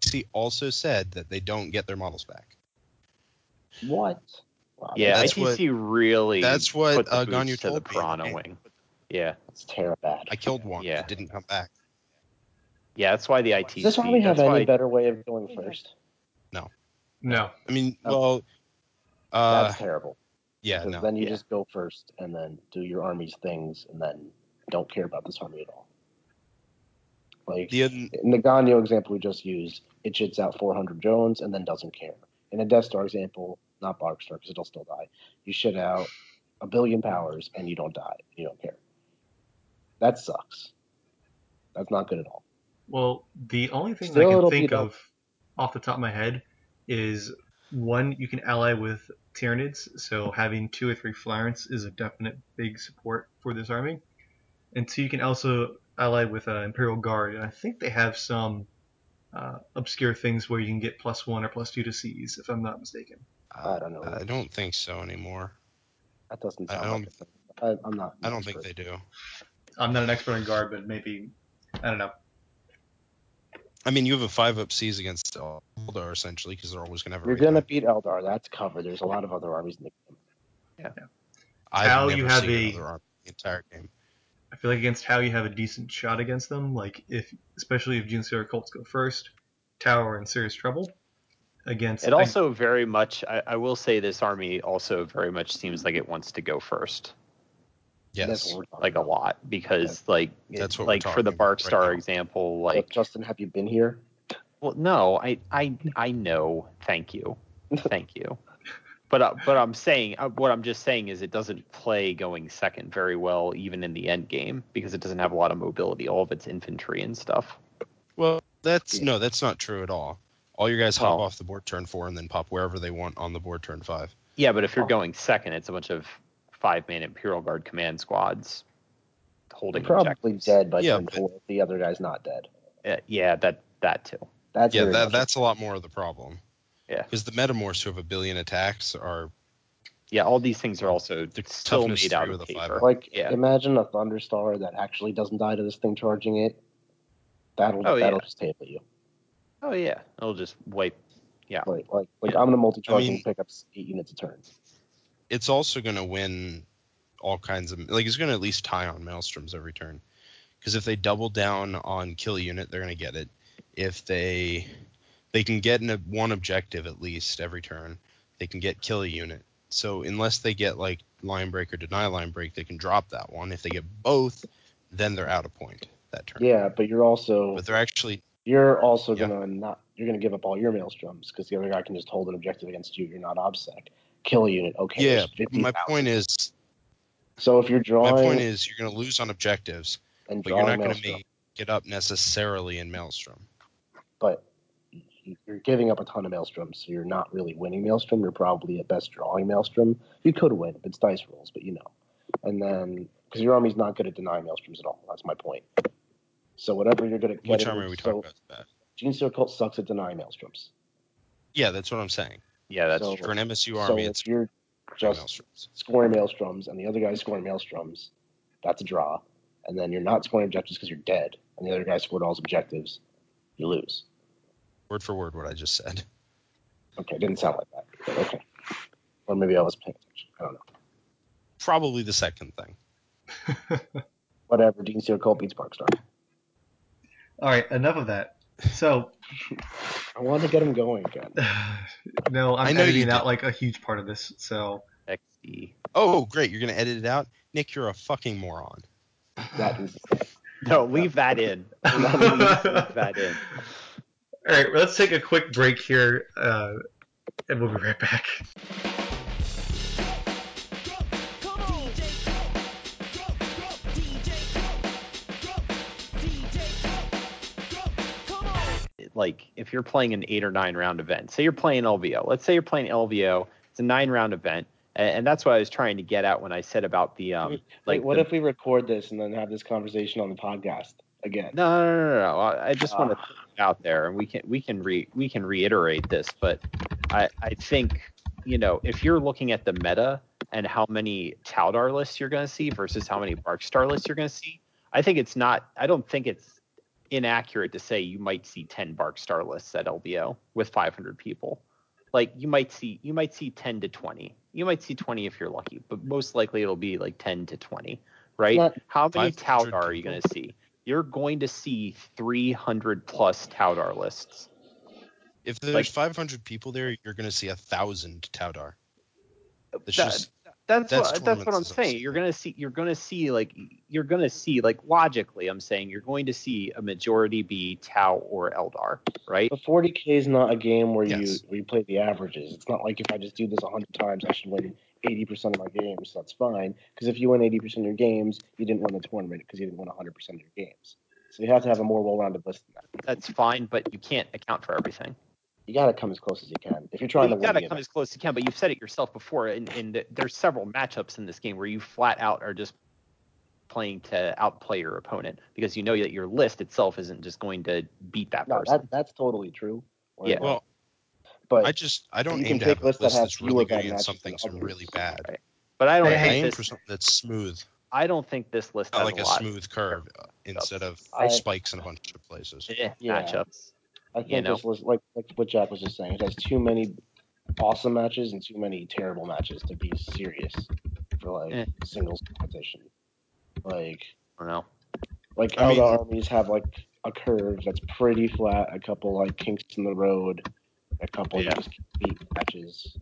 Speaker 4: ITC also said that they don't get their models back.
Speaker 5: What? Wow,
Speaker 6: yeah,
Speaker 4: That's
Speaker 6: ITC really
Speaker 4: that's what,
Speaker 6: put the
Speaker 4: uh, Ganyu
Speaker 6: to the
Speaker 4: told me.
Speaker 6: Wing. Yeah,
Speaker 5: it's terrible.
Speaker 4: I killed one.
Speaker 6: Yeah.
Speaker 4: It didn't come back.
Speaker 6: yeah, that's why the ITC.
Speaker 5: Does this army have any
Speaker 6: why,
Speaker 5: better way of going first?
Speaker 3: No, No.
Speaker 4: I mean,
Speaker 5: Oh.
Speaker 4: well, uh,
Speaker 5: That's terrible.
Speaker 4: yeah,
Speaker 5: Because
Speaker 4: no.
Speaker 5: then you
Speaker 6: Yeah.
Speaker 5: just go first and then do your army's things and then don't care about this army at all. Like
Speaker 4: The,
Speaker 5: in the Ganyo example we just used, it shits out 400 drones and then doesn't care. In a Death Star example, not Barkstar because it'll still die, you shit out a billion powers and you don't die. You don't care. That sucks. That's not good at all.
Speaker 3: Well, the only thing I can think of off the top of my head is one, you can ally with Tyranids, so having two or three Flyrants is a definite big support for this army. And two, you can also ally with uh, Imperial Guard, and I think they have some uh, obscure things where you can get plus one or plus two to seize, if I'm not mistaken.
Speaker 5: I uh, don't know.
Speaker 4: I don't think so anymore.
Speaker 5: That doesn't
Speaker 4: I don't-
Speaker 5: like a thing. I, I'm not.
Speaker 4: I don't think they do.
Speaker 3: I'm not an expert in guard, but maybe I don't know.
Speaker 4: I mean, you have a five up seize against Eldar essentially because they're always going to have a
Speaker 5: You're gonna beat Eldar. That's covered. There's a lot of other armies in the game.
Speaker 4: I've
Speaker 3: How you have
Speaker 4: seen
Speaker 3: a-
Speaker 4: army the entire game.
Speaker 3: I feel like against how you have a decent shot against them, like if especially if Genestealer cults go first, Tower in serious trouble. Against
Speaker 6: It also very much. I, I will say this army also very much seems like it wants to go first.
Speaker 4: Yes.
Speaker 5: That's what we're talking
Speaker 6: like a lot because like
Speaker 4: That's what
Speaker 6: like for the
Speaker 4: talking about
Speaker 6: Bark
Speaker 4: right
Speaker 6: Star
Speaker 4: now.
Speaker 6: example,
Speaker 5: Look,
Speaker 6: like
Speaker 5: Justin, have you been here?
Speaker 6: well, no, I I I know. Thank you, thank you. But uh, but I'm saying uh, what I'm just saying is it doesn't play going second very well even in the end game because it doesn't have a lot of mobility. All of its infantry and stuff.
Speaker 4: Well, that's
Speaker 5: Yeah.
Speaker 4: no, that's not true at all. All your guys hop
Speaker 6: Well-
Speaker 4: off the board turn four and then pop wherever they want on the board turn five.
Speaker 6: Yeah, but if you're
Speaker 5: Oh.
Speaker 6: going second, it's a bunch of five man Imperial Guard command squads holding
Speaker 5: You're probably
Speaker 6: objectives.
Speaker 5: dead by
Speaker 4: Yeah,
Speaker 5: turn
Speaker 4: but-
Speaker 5: four the other guy's not dead.
Speaker 6: Uh, yeah, that that too.
Speaker 5: That's
Speaker 4: yeah, that, that's a lot more of the problem.
Speaker 6: Yeah.
Speaker 4: Because the metamorphs who have a billion attacks are
Speaker 6: Yeah, all these things are also
Speaker 4: They're
Speaker 6: still made out of
Speaker 4: with a
Speaker 6: paper.
Speaker 4: five.
Speaker 5: like
Speaker 6: Yeah.
Speaker 5: imagine a Thunderstar that actually doesn't die to this thing charging it. That'll
Speaker 6: Oh,
Speaker 5: that'll
Speaker 6: yeah.
Speaker 5: just table you.
Speaker 6: Oh yeah, it'll just wipe.
Speaker 5: Like like like
Speaker 6: Yeah.
Speaker 5: I'm gonna multi-charge
Speaker 4: I mean-
Speaker 5: and pick up eight units a turn.
Speaker 4: it's also going to win all kinds of like it's going to at least tie on maelstroms every turn because if they double down on kill unit they're going to get it if they they can get in a, one objective at least every turn they can get kill a unit so unless they get like line break or deny line break they can drop that one if they get both then they're out of point that turn
Speaker 5: Yeah, but you're also
Speaker 4: but they're actually
Speaker 5: you're also
Speaker 4: Yeah.
Speaker 5: gonna not you're gonna give up all your maelstroms because the other guy can just hold an objective against you. You're not obsec. Kill a unit. Okay.
Speaker 4: yeah
Speaker 5: there's 50,000.
Speaker 4: my point is
Speaker 5: So if you're drawing, my
Speaker 4: point is you're going to lose on objectives
Speaker 5: and
Speaker 4: but you're not going to make it up necessarily in maelstrom
Speaker 5: but you're giving up a ton of maelstroms, so you're not really winning maelstrom. You're probably at best drawing maelstrom. You could win. It's dice rolls, but you know. And then because your army's not good at denying maelstroms at all. That's my point. So whatever you're good at
Speaker 4: which
Speaker 5: getting,
Speaker 4: army are we
Speaker 5: so
Speaker 4: talking about that
Speaker 5: Gene Cult sucks at denying maelstroms.
Speaker 4: Yeah, that's what I'm saying.
Speaker 6: Yeah, that's
Speaker 5: So-
Speaker 6: true.
Speaker 4: For an MSU
Speaker 5: so
Speaker 4: army,
Speaker 5: if
Speaker 4: it's
Speaker 5: you're just
Speaker 4: Maelstroms.
Speaker 5: scoring maelstroms and the other guy's scoring maelstroms, that's a draw. And then you're not scoring objectives because you're dead, and the other guy scored all his objectives, you lose.
Speaker 4: word for word what I just said.
Speaker 5: Okay, it didn't sound like that, but okay. Or maybe I was paying attention. I don't know.
Speaker 4: Probably the second thing.
Speaker 5: Whatever. Gene Stealer Cult beats Barkstar.
Speaker 3: All right, enough of that. So,
Speaker 5: I wanted to get him going again.
Speaker 3: no, I'm
Speaker 4: I know you
Speaker 3: editing out
Speaker 4: did.
Speaker 3: like a huge part of this. So,
Speaker 6: XD.
Speaker 4: Oh, great! You're gonna edit it out, Nick. You're a fucking moron.
Speaker 5: That is
Speaker 6: No, leave that in. leave, leave that in.
Speaker 3: all right, let's take a quick break here, uh, and we'll be right back.
Speaker 6: Like if you're playing an eight or nine round event, say you're playing LVO. Let's say you're playing LVO. It's a nine round event, and, and that's what I was trying to get at when I said about the um.
Speaker 5: Wait,
Speaker 6: like
Speaker 5: what
Speaker 6: the-
Speaker 5: if we record this and then have this conversation on the podcast again?
Speaker 6: No, no, no, no, no. I I just want to
Speaker 5: Ah.
Speaker 6: put it out there, and we can we can re we can reiterate this, but I I think you know if you're looking at the meta and how many Taldar lists you're going to see versus how many Barkstar lists you're going to see, I think it's not. I don't think it's inaccurate to say you might see 10 bark star lists at LVO with 500 people. Like you might see you might see 10 to 20. You might see 20 if you're lucky, but most likely it'll be like 10 to 20, right?
Speaker 5: not-
Speaker 6: How many
Speaker 4: 500
Speaker 6: Taldar are you going to see? You're going to see 300 plus Taldar lists.
Speaker 4: If there's
Speaker 6: Like-
Speaker 4: 500 people there, you're gonna see a thousand Taudar. It's
Speaker 6: That-
Speaker 4: just
Speaker 6: that's
Speaker 4: that's
Speaker 6: what, that's what I'm
Speaker 4: tournament
Speaker 6: saying. You're gonna see you're gonna see like you're gonna see like logically I'm saying you're going to see a majority be Tau or Eldar, right?
Speaker 5: But 40k is not a game where you where you play the averages. It's not like if I just do this 100 times, I should win 80% of my games. That's fine. Because if you win 80% of your games, you didn't win the tournament because you didn't win 100% of your games. So you have to have a more well-rounded list than that.
Speaker 6: That's fine, but you can't account for everything.
Speaker 5: You got to come as close as you can. If you're trying
Speaker 6: you
Speaker 5: to
Speaker 6: gotta
Speaker 5: win the
Speaker 6: come as close as you can, but you've said it yourself before, and, and there's several matchups in this game where you flat out are just playing to outplay your opponent because you know that your list itself isn't just going to beat that
Speaker 5: No,
Speaker 6: person.
Speaker 5: that, that's totally true. Where,
Speaker 6: Yeah.
Speaker 4: well,
Speaker 5: but
Speaker 4: I just I don't
Speaker 5: you
Speaker 4: aim
Speaker 5: can
Speaker 4: to have a list
Speaker 5: that have
Speaker 4: that's really
Speaker 5: fewer
Speaker 4: good
Speaker 5: bad
Speaker 4: and
Speaker 5: matches
Speaker 4: something
Speaker 5: than
Speaker 4: really bad.
Speaker 6: Right. but I don't
Speaker 4: I
Speaker 6: think
Speaker 4: aim
Speaker 6: this.
Speaker 4: for something that's smooth,
Speaker 6: I don't think this list
Speaker 4: not
Speaker 6: has
Speaker 4: like
Speaker 6: a
Speaker 4: a
Speaker 6: lot
Speaker 4: smooth curve uh, instead of
Speaker 5: I-
Speaker 4: spikes in a bunch of places.
Speaker 6: of eh,
Speaker 5: Yeah.
Speaker 6: matchups.
Speaker 5: I think
Speaker 6: you know.
Speaker 5: this list, like like what Jack was just saying, it has too many awesome matches and too many terrible matches to be serious for like
Speaker 6: Eh.
Speaker 5: singles competition. Like
Speaker 6: I don't know.
Speaker 5: like
Speaker 4: I mean-
Speaker 5: other armies have like a curve that's pretty flat, a couple like kinks in the road, a couple
Speaker 6: Yeah.
Speaker 5: you just beat matches.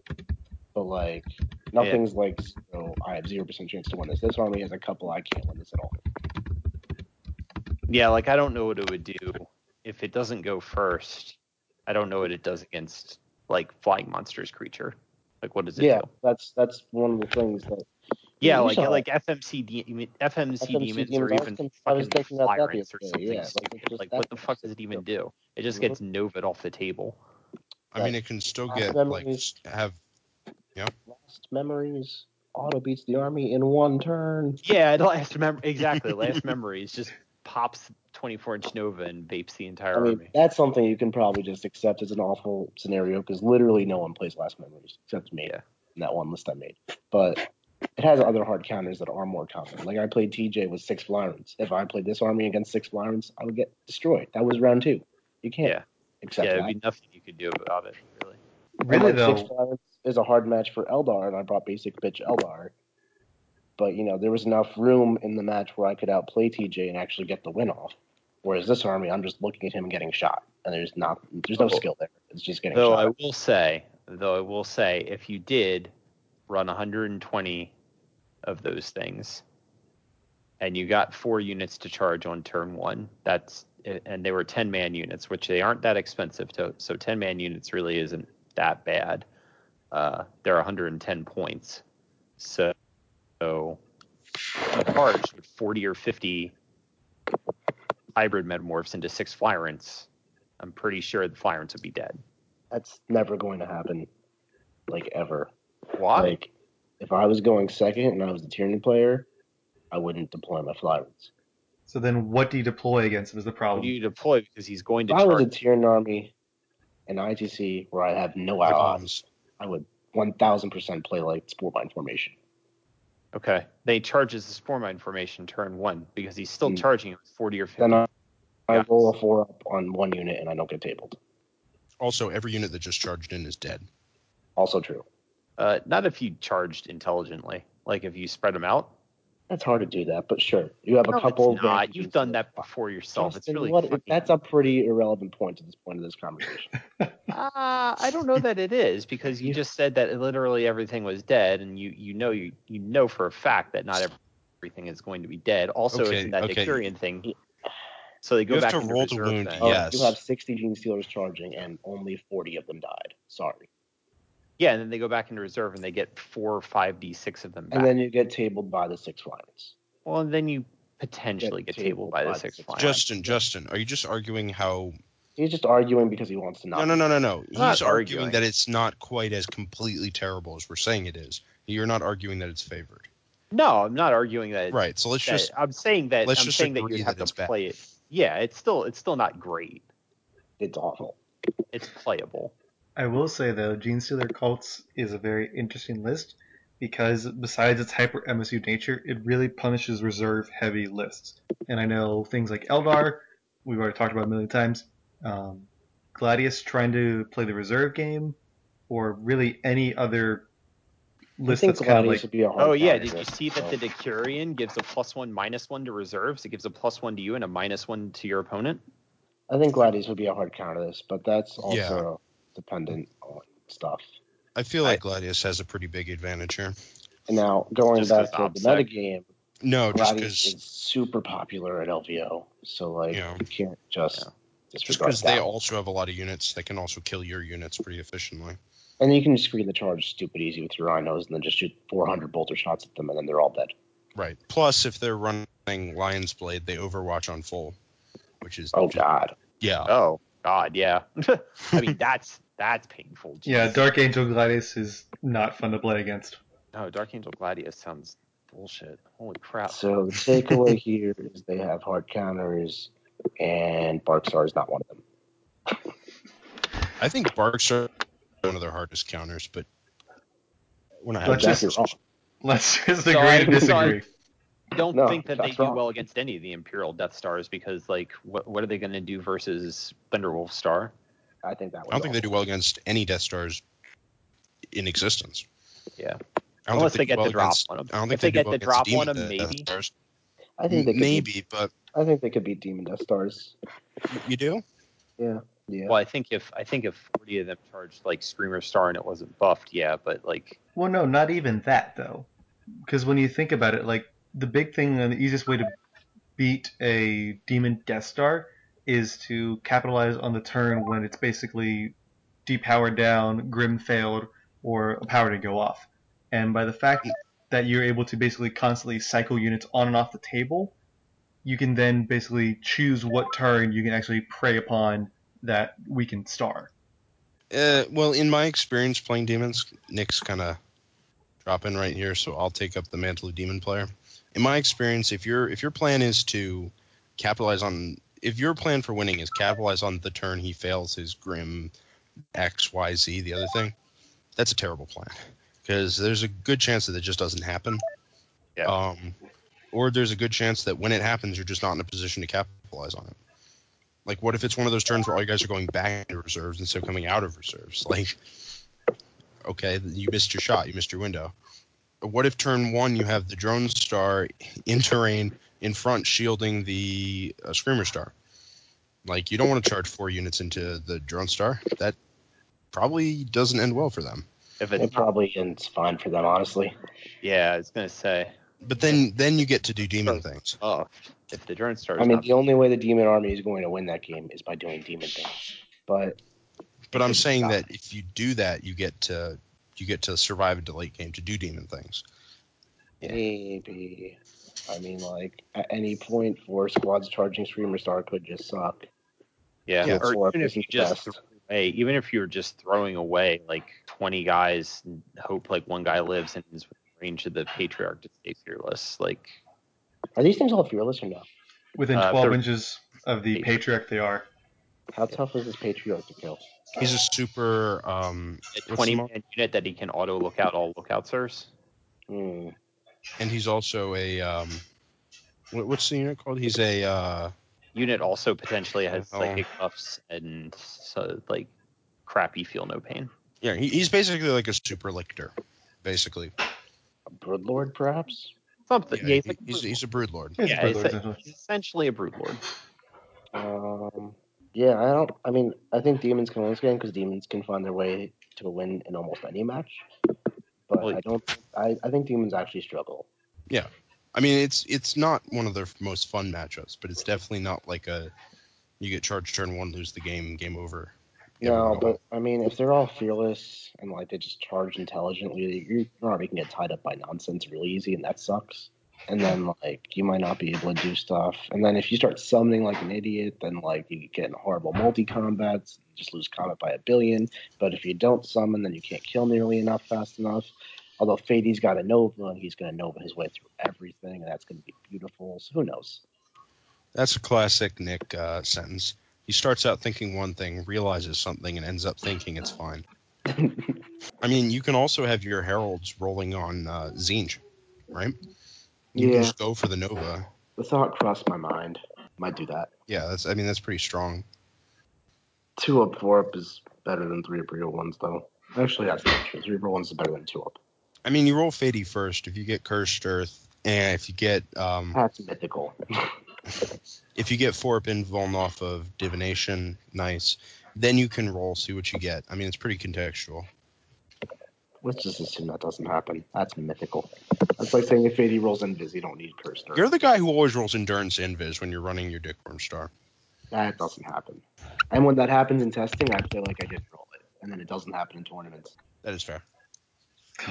Speaker 5: But like Nothing's like zero. I have zero percent chance to win this. This army has a couple. I can't win this at all.
Speaker 6: Yeah, like I don't know what it would do if it doesn't go first. I don't know what it does against like flying monsters creature. Like what does it do?
Speaker 5: Yeah,
Speaker 6: do?
Speaker 5: that's that's one of the things that.
Speaker 6: Yeah,
Speaker 5: you
Speaker 6: like like FMC de- FMC,
Speaker 5: FMC
Speaker 6: demons,
Speaker 5: demons,
Speaker 6: or even
Speaker 5: think- I was
Speaker 6: fucking
Speaker 5: thinking that
Speaker 6: Flyrants or something
Speaker 5: yeah, like, it's just
Speaker 6: Like, what the fuck does
Speaker 5: it
Speaker 6: it even do? It just gets mm-hmm. Novid off the table.
Speaker 4: I mean, it can still
Speaker 5: Last
Speaker 4: get like have. Yeah.
Speaker 5: Lost memories. Auto beats the army in one turn.
Speaker 6: Yeah, last mem- exactly. Last memories just pops 24 inch Nova and vapes the entire
Speaker 5: I mean,
Speaker 6: army.
Speaker 5: that's something you can probably just accept as an awful scenario because literally no one plays Last Memories except me
Speaker 6: Yeah.
Speaker 5: in that one list I made. But it has other hard counters that are more common. Like I played TJ with six Flyrants. If I played this army against six Flyrants, I would get destroyed. That was round two. You can't
Speaker 6: Yeah.
Speaker 5: accept
Speaker 6: Yeah,
Speaker 5: that.
Speaker 6: there'd be nothing you could do about it, really.
Speaker 3: Really
Speaker 5: like, Six
Speaker 3: though,
Speaker 5: Flyrants is a hard match for Eldar, and I brought basic bitch Eldar. But you know, there was enough room in the match where I could outplay TJ and actually get the win off. Whereas this army, I'm just looking at him and getting shot, and there's not, there's no
Speaker 6: Oh.
Speaker 5: skill there. It's just getting
Speaker 6: Though
Speaker 5: shot.
Speaker 6: I will say, though I will say, if you did run 120 of those things, and you got four units to charge on turn one, that's and they were 10 man units, which they aren't that expensive. To, so 10 man units really isn't that bad. Uh, they're 110 points. So, so you charged with 40 or 50 hybrid metamorphs into six flyrants. I'm pretty sure the flyrants would be dead.
Speaker 5: That's never going to happen, like ever.
Speaker 6: Why?
Speaker 5: Like, if I was going second and I was the Tyranid player, I wouldn't deploy my Flyrants.
Speaker 3: so then what do you deploy against him is the
Speaker 6: What
Speaker 3: problem.
Speaker 6: do you deploy because he's going to
Speaker 5: If I was a
Speaker 6: charge?
Speaker 5: Tyranid army in ITC where I have no
Speaker 4: the
Speaker 5: odds. I would 1000% play like Spore Mine formation.
Speaker 6: Okay, they charges the spore mine formation turn one because he's still
Speaker 5: Hmm.
Speaker 6: charging with 40 or 50.
Speaker 5: Then I, I
Speaker 6: Yeah.
Speaker 5: roll a four up on one unit and I don't get tabled.
Speaker 4: Also, every unit that just charged in is dead.
Speaker 5: Also true.
Speaker 6: Uh, not if you charged intelligently. Like if you spread them out.
Speaker 5: That's hard to do that, but sure. You have a
Speaker 6: No,
Speaker 5: couple.
Speaker 6: it's not. You've done
Speaker 5: to-
Speaker 6: that before yourself. it's really
Speaker 5: what-
Speaker 6: fucking-
Speaker 5: that's a pretty irrelevant point to this point of this conversation.
Speaker 6: Uh, I don't know that it is because you
Speaker 5: You-
Speaker 6: just said that literally everything was dead, and you you know you you know for a fact that not everything is going to be dead. Also,
Speaker 4: Okay,
Speaker 6: it's that
Speaker 4: okay.
Speaker 6: Decurion thing. So they go
Speaker 4: You
Speaker 6: back
Speaker 4: to
Speaker 6: into
Speaker 4: roll the
Speaker 6: reserve
Speaker 4: wound,
Speaker 6: then.
Speaker 5: Oh,
Speaker 4: Yes.
Speaker 5: You have 60 Gene Stealers charging and only 40 of them died. Sorry.
Speaker 6: Yeah, and then they go back into reserve and they get four or five d six of them back.
Speaker 5: And then you get tabled by the six Flyrants.
Speaker 6: well, and then you potentially
Speaker 5: Get
Speaker 6: get tabled by the six
Speaker 5: six
Speaker 6: flyers.
Speaker 4: Justin, Justin, are you just arguing how?
Speaker 5: He's just arguing because he wants to not.
Speaker 4: No, no, no, no, no. He's arguing
Speaker 6: arguing.
Speaker 4: that it's not quite as completely terrible as we're saying it is. You're not arguing that it's favored.
Speaker 6: No, I'm not arguing that.
Speaker 4: Right. So let's
Speaker 6: that-
Speaker 4: just
Speaker 6: I'm saying that
Speaker 4: let's
Speaker 6: I'm
Speaker 4: just
Speaker 6: saying that you have
Speaker 4: that it's
Speaker 6: to
Speaker 4: bad.
Speaker 6: play it. Yeah, it's still it's still not great.
Speaker 5: It's awful.
Speaker 6: It's playable.
Speaker 3: I will say though, Gene Stealer Cults is a very interesting list because besides its hyper MSU nature, it really punishes reserve heavy lists. And I know things like Eldar, we've already talked about a million times. Um, Gladius trying to play the reserve game, or really any other list that's kind of like
Speaker 5: be a hard
Speaker 6: Oh yeah, did you see that the Decurion gives a plus one minus one to reserves? It gives a plus one to you and a minus one to your opponent.
Speaker 5: I think Gladius would be a hard counter to this, but that's also
Speaker 4: Yeah.
Speaker 5: Dependent on stuff.
Speaker 4: I feel like Gladius has a pretty big advantage here.
Speaker 5: And now going
Speaker 6: Just
Speaker 5: back
Speaker 6: 'cause
Speaker 5: to the metagame,
Speaker 4: No, just
Speaker 5: Gladius
Speaker 4: because
Speaker 5: is super popular at LVO, so like
Speaker 4: Yeah.
Speaker 5: you can't just
Speaker 6: Yeah.
Speaker 4: just because they also have a lot of units that can also kill your units pretty efficiently.
Speaker 5: And you can just screen the charge stupid easy with your rhinos and then just shoot 400 bolter shots at them and then they're all dead.
Speaker 4: Right. Plus, if they're running Lion's Blade, they Overwatch on full, which is
Speaker 5: Oh god.
Speaker 4: yeah.
Speaker 6: Oh God, yeah. I mean that's that's painful.
Speaker 3: yeah, Dark Angel Gladius is not fun to play against.
Speaker 6: No, Dark Angel Gladius sounds bullshit. Holy crap.
Speaker 5: So the takeaway here is they have hard counters and Barkstar is not one of them.
Speaker 4: I think Barks is one of their hardest counters, but when I
Speaker 3: Let's
Speaker 5: Jack,
Speaker 3: just- Let's just agree
Speaker 6: I-
Speaker 3: to disagree.
Speaker 6: I don't
Speaker 5: No,
Speaker 6: think that they
Speaker 5: that's
Speaker 6: do
Speaker 5: wrong.
Speaker 6: well against any of the Imperial Death Stars because like what what are they going to do versus Thunderwolf Star?
Speaker 5: I think that
Speaker 4: I don't think they do well against any Death Stars in existence.
Speaker 6: Yeah.
Speaker 4: I
Speaker 6: Unless
Speaker 4: think
Speaker 6: they get
Speaker 4: well
Speaker 6: the drop
Speaker 4: against-
Speaker 6: on them.
Speaker 4: I don't think
Speaker 6: If they
Speaker 4: do
Speaker 6: get
Speaker 4: well
Speaker 6: the
Speaker 4: against
Speaker 6: drop
Speaker 4: Demon
Speaker 6: on 'em,
Speaker 4: Death
Speaker 6: maybe.
Speaker 4: Stars.
Speaker 5: I think they could
Speaker 4: Maybe,
Speaker 5: Beat,
Speaker 4: but
Speaker 5: I think they could beat Demon Death Stars.
Speaker 4: you do.
Speaker 5: Yeah. Yeah.
Speaker 6: Well, I think if I think if 40 of them charged like Screamer Star and it wasn't buffed, yeah, but like
Speaker 3: Well, no, not even that though, because when you think about it, like the big thing and the easiest way to beat a demon Death Star is to capitalize on the turn when it's basically depowered down, Grim failed, or a power to go off. And by the fact that you're able to basically constantly cycle units on and off the table, you can then basically choose what turn you can actually prey upon that weakened star.
Speaker 4: Uh, well, in my experience playing demons, Nick's kind of dropping right here, so I'll take up the mantle of demon player. In my experience, if your if your plan is to capitalize on, if your plan for winning is capitalize on the turn he fails his grim X Y Z, the other thing, that's a terrible plan because there's a good chance that it just doesn't happen.
Speaker 6: Yeah.
Speaker 4: Um, or there's a good chance that when it happens, you're just not in a position to capitalize on it. Like, what if it's one of those turns where all you guys are going back into reserves instead of coming out of reserves? Like, okay, you missed your shot, you missed your window. Or what if turn one you have the drone star in terrain in front shielding the uh, screamer star? Like, you don't want to charge four units into the drone star. That probably doesn't end well for them.
Speaker 6: if
Speaker 5: It probably ends fine for them, honestly.
Speaker 6: yeah, I was gonna say
Speaker 4: But then, then you get to do demon things.
Speaker 6: buffed. If the drone star,
Speaker 5: I mean, the only way the demon army is going to win that game is by doing demon things. But
Speaker 4: But I'm saying
Speaker 5: not.
Speaker 4: that if you do that, you get to you get to survive a late game to do demon things. Yeah.
Speaker 5: maybe, I mean, like at any point, four squads charging Screamer Star could just suck.
Speaker 6: yeah,
Speaker 4: Yeah,
Speaker 6: or even if you
Speaker 5: isn't the
Speaker 6: just
Speaker 5: best.
Speaker 6: throw away, even if you're just throwing away like 20 guys and hope like one guy lives and is within range of the patriarch to stay fearless, like
Speaker 5: Are these things all fearless or no?
Speaker 3: Within
Speaker 6: Uh,
Speaker 3: 12
Speaker 6: they're-
Speaker 3: inches of the patriarch, they are.
Speaker 5: How tough is this patriarch to kill?
Speaker 4: He's a super. Um,
Speaker 6: a 20
Speaker 4: the mo-
Speaker 6: man unit that he can auto look out all lookout sirs.
Speaker 5: Hmm.
Speaker 4: and he's also a. Um, what, what's the unit called? He's a. Uh,
Speaker 6: Unit also potentially has
Speaker 4: Oh.
Speaker 6: psychic buffs and so like crappy feel no pain.
Speaker 4: yeah, he, he's basically like a super lictor, basically.
Speaker 5: A Broodlord, perhaps?
Speaker 6: Something.
Speaker 4: Yeah,
Speaker 6: Yeah, he's
Speaker 4: he-
Speaker 6: like
Speaker 4: he's, he's a brood lord.
Speaker 3: He's a
Speaker 6: yeah, he's,
Speaker 3: Lord, essentially.
Speaker 6: he's essentially a brood lord.
Speaker 5: Um, yeah, I don't. I mean, I think demons can win this game because demons can find their way to a win in almost any match. But
Speaker 6: Well,
Speaker 5: I don't. I, I think demons actually struggle.
Speaker 4: Yeah, I mean, it's it's not one of their most fun matchups, but it's definitely not like a you get charged turn one, lose the game, game over.
Speaker 5: No,
Speaker 4: Everyone go home.
Speaker 5: but I mean, if they're all fearless and like they just charge intelligently, your army can get tied up by nonsense really easy, and that sucks. And then like you might not be able to do stuff. And then if you start summoning like an idiot, then like you get in horrible multi combats, just lose combat by a billion. But if you don't summon, then you can't kill nearly enough fast enough. Although Fady's got a Nova, and he's going to Nova his way through everything, and that's going to be beautiful. So who knows?
Speaker 4: That's a classic Nick uh, sentence. He starts out thinking one thing, realizes something, and ends up thinking it's fine. I mean, you can also have your heralds rolling on uh, Tzeentch, right? You can
Speaker 5: Yeah.
Speaker 4: just go for the Nova.
Speaker 5: The thought crossed my mind. Might do that.
Speaker 4: Yeah, that's. I mean, that's pretty strong.
Speaker 5: Two up, four up is better than three up real ones, though. Actually, that's not true. Three real ones is better than two up.
Speaker 4: I mean, you roll Fady first. If you get Cursed Earth, and if you get um,
Speaker 5: That's mythical.
Speaker 4: if you get four up invuln off of divination, nice. Then you can roll, see what you get. I mean, it's pretty contextual.
Speaker 5: Let's just assume that doesn't happen. That's mythical. That's like saying if AD rolls Invis, you don't need Cursed Earth.
Speaker 4: You're the guy who always rolls endurance invis when you're running your Dickworm Star.
Speaker 5: That doesn't happen. And when that happens in testing, I feel like I didn't roll it. And then it doesn't happen in tournaments.
Speaker 4: That is fair.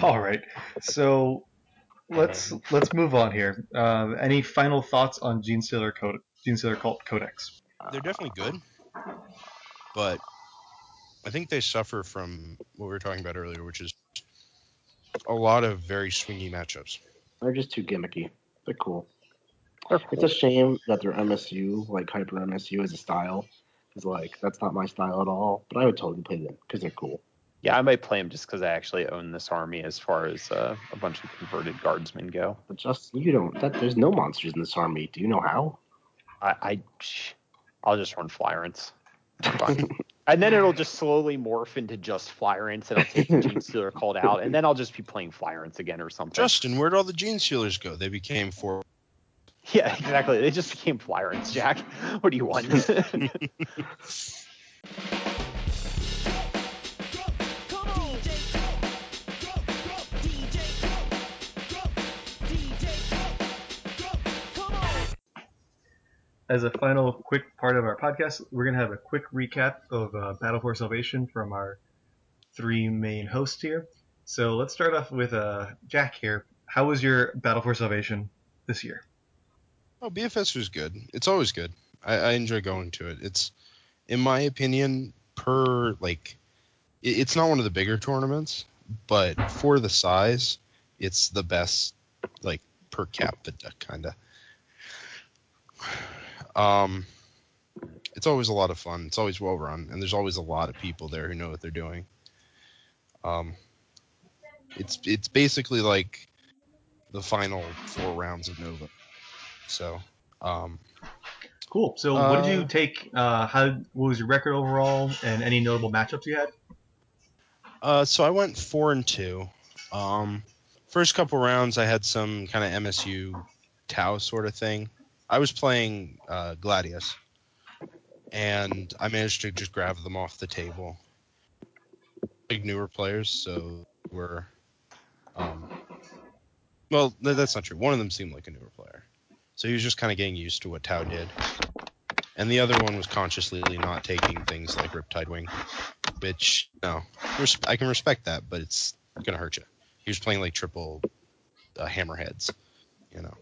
Speaker 3: All right. So let's let's move on here. Uh, any final thoughts on Gene Stealer Code, Gene Stealer Cult Codex?
Speaker 4: They're definitely good, but I think they suffer from what we were talking about earlier, which is a lot of very swingy matchups.
Speaker 5: They're just too gimmicky. They're cool.
Speaker 6: They're
Speaker 5: It's a shame that their MSU, like Hyper MSU, is a style. Because, like, that's not my style at all. But I would totally play them because they're cool.
Speaker 6: Yeah, I might play them just because I actually own this army as far as uh, a bunch of converted guardsmen go.
Speaker 5: But just you don't. That there's no monsters in this army. Do you know how?
Speaker 6: I, I I'll just run Flyrants. And then it'll just slowly morph into just Flyrants, and I'll take the Gene Stealer called out, and then I'll just be playing Flyrants again or something.
Speaker 4: Justin, where'd all the Gene Stealers go? They became four.
Speaker 6: yeah, exactly. They just became Flyrants, Jack. What do you want?
Speaker 3: As a final quick part of our podcast, we're going to have a quick recap of uh, Battle for Salvation from our three main hosts here. So let's start off with uh, Jack here. How was your Battle for Salvation this year?
Speaker 4: Oh, BFS was good. It's always good. I, I enjoy going to it. It's, in my opinion, per like, it, it's not one of the bigger tournaments, but for the size, it's the best, like per capita kind of. Um, it's always a lot of fun. It's always well run, and there's always a lot of people there who know what they're doing. Um, it's it's basically like the final four rounds of Nova. So, um,
Speaker 3: Cool. So what did you
Speaker 4: Uh,
Speaker 3: take? Uh, how what was your record overall, and any notable matchups you had?
Speaker 4: uh, so I went four and two. Um, first couple rounds, I had some kind of MSU Tau sort of thing. I was playing uh, Gladius, and I managed to just grab them off the table. Big newer players, so we're. Um, well, th- that's not true. One of them seemed like a newer player, so he was just kind of getting used to what Tau did, and the other one was consciously not taking things like Riptide Wing, which no, res- I can respect that, but it's gonna hurt you. He was playing like triple uh, hammerheads, you know.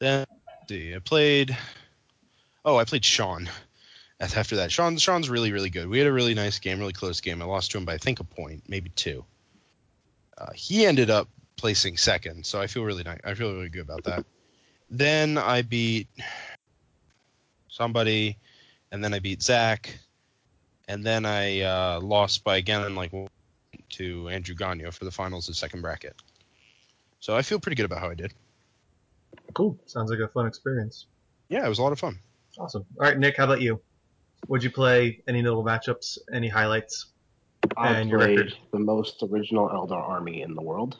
Speaker 4: Then see, I played. Oh, I played Sean. After that. Sean Sean's really really good. We had a really nice game, really close game. I lost to him by I think a point, maybe two. Uh, he ended up placing second, so I feel really nice. I feel really good about that. Then I beat somebody, and then I beat Zach, and then I uh, lost by again like to Andrew Gagno for the finals of second bracket. So I feel pretty good about how I did.
Speaker 3: Cool. Sounds like a fun experience.
Speaker 4: Yeah, it was a lot of fun.
Speaker 3: Awesome. All right, Nick. How about you? What'd you play? Any notable matchups? Any highlights?
Speaker 5: I
Speaker 3: And
Speaker 5: played
Speaker 3: record?
Speaker 5: the most original Eldar army in the world.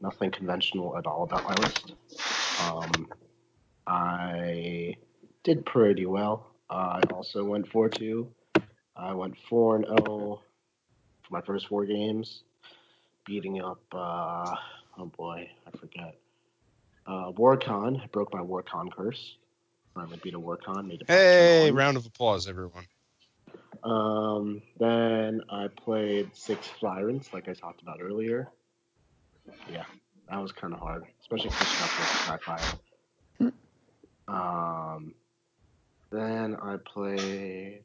Speaker 5: Nothing conventional at all about my list. Um, I did pretty well. I also went 4 2. I went 4 and 0 for my first four games, beating up, uh, oh boy, I forget. Uh, Warcon. I broke my Warcon curse. Finally beat a Warcon. Made to
Speaker 4: Hey, round of applause, everyone.
Speaker 5: Um, then I played Six Flyrants, like I talked about earlier. Yeah, that was kind of hard, especially pushing up with Fire. Um, then I played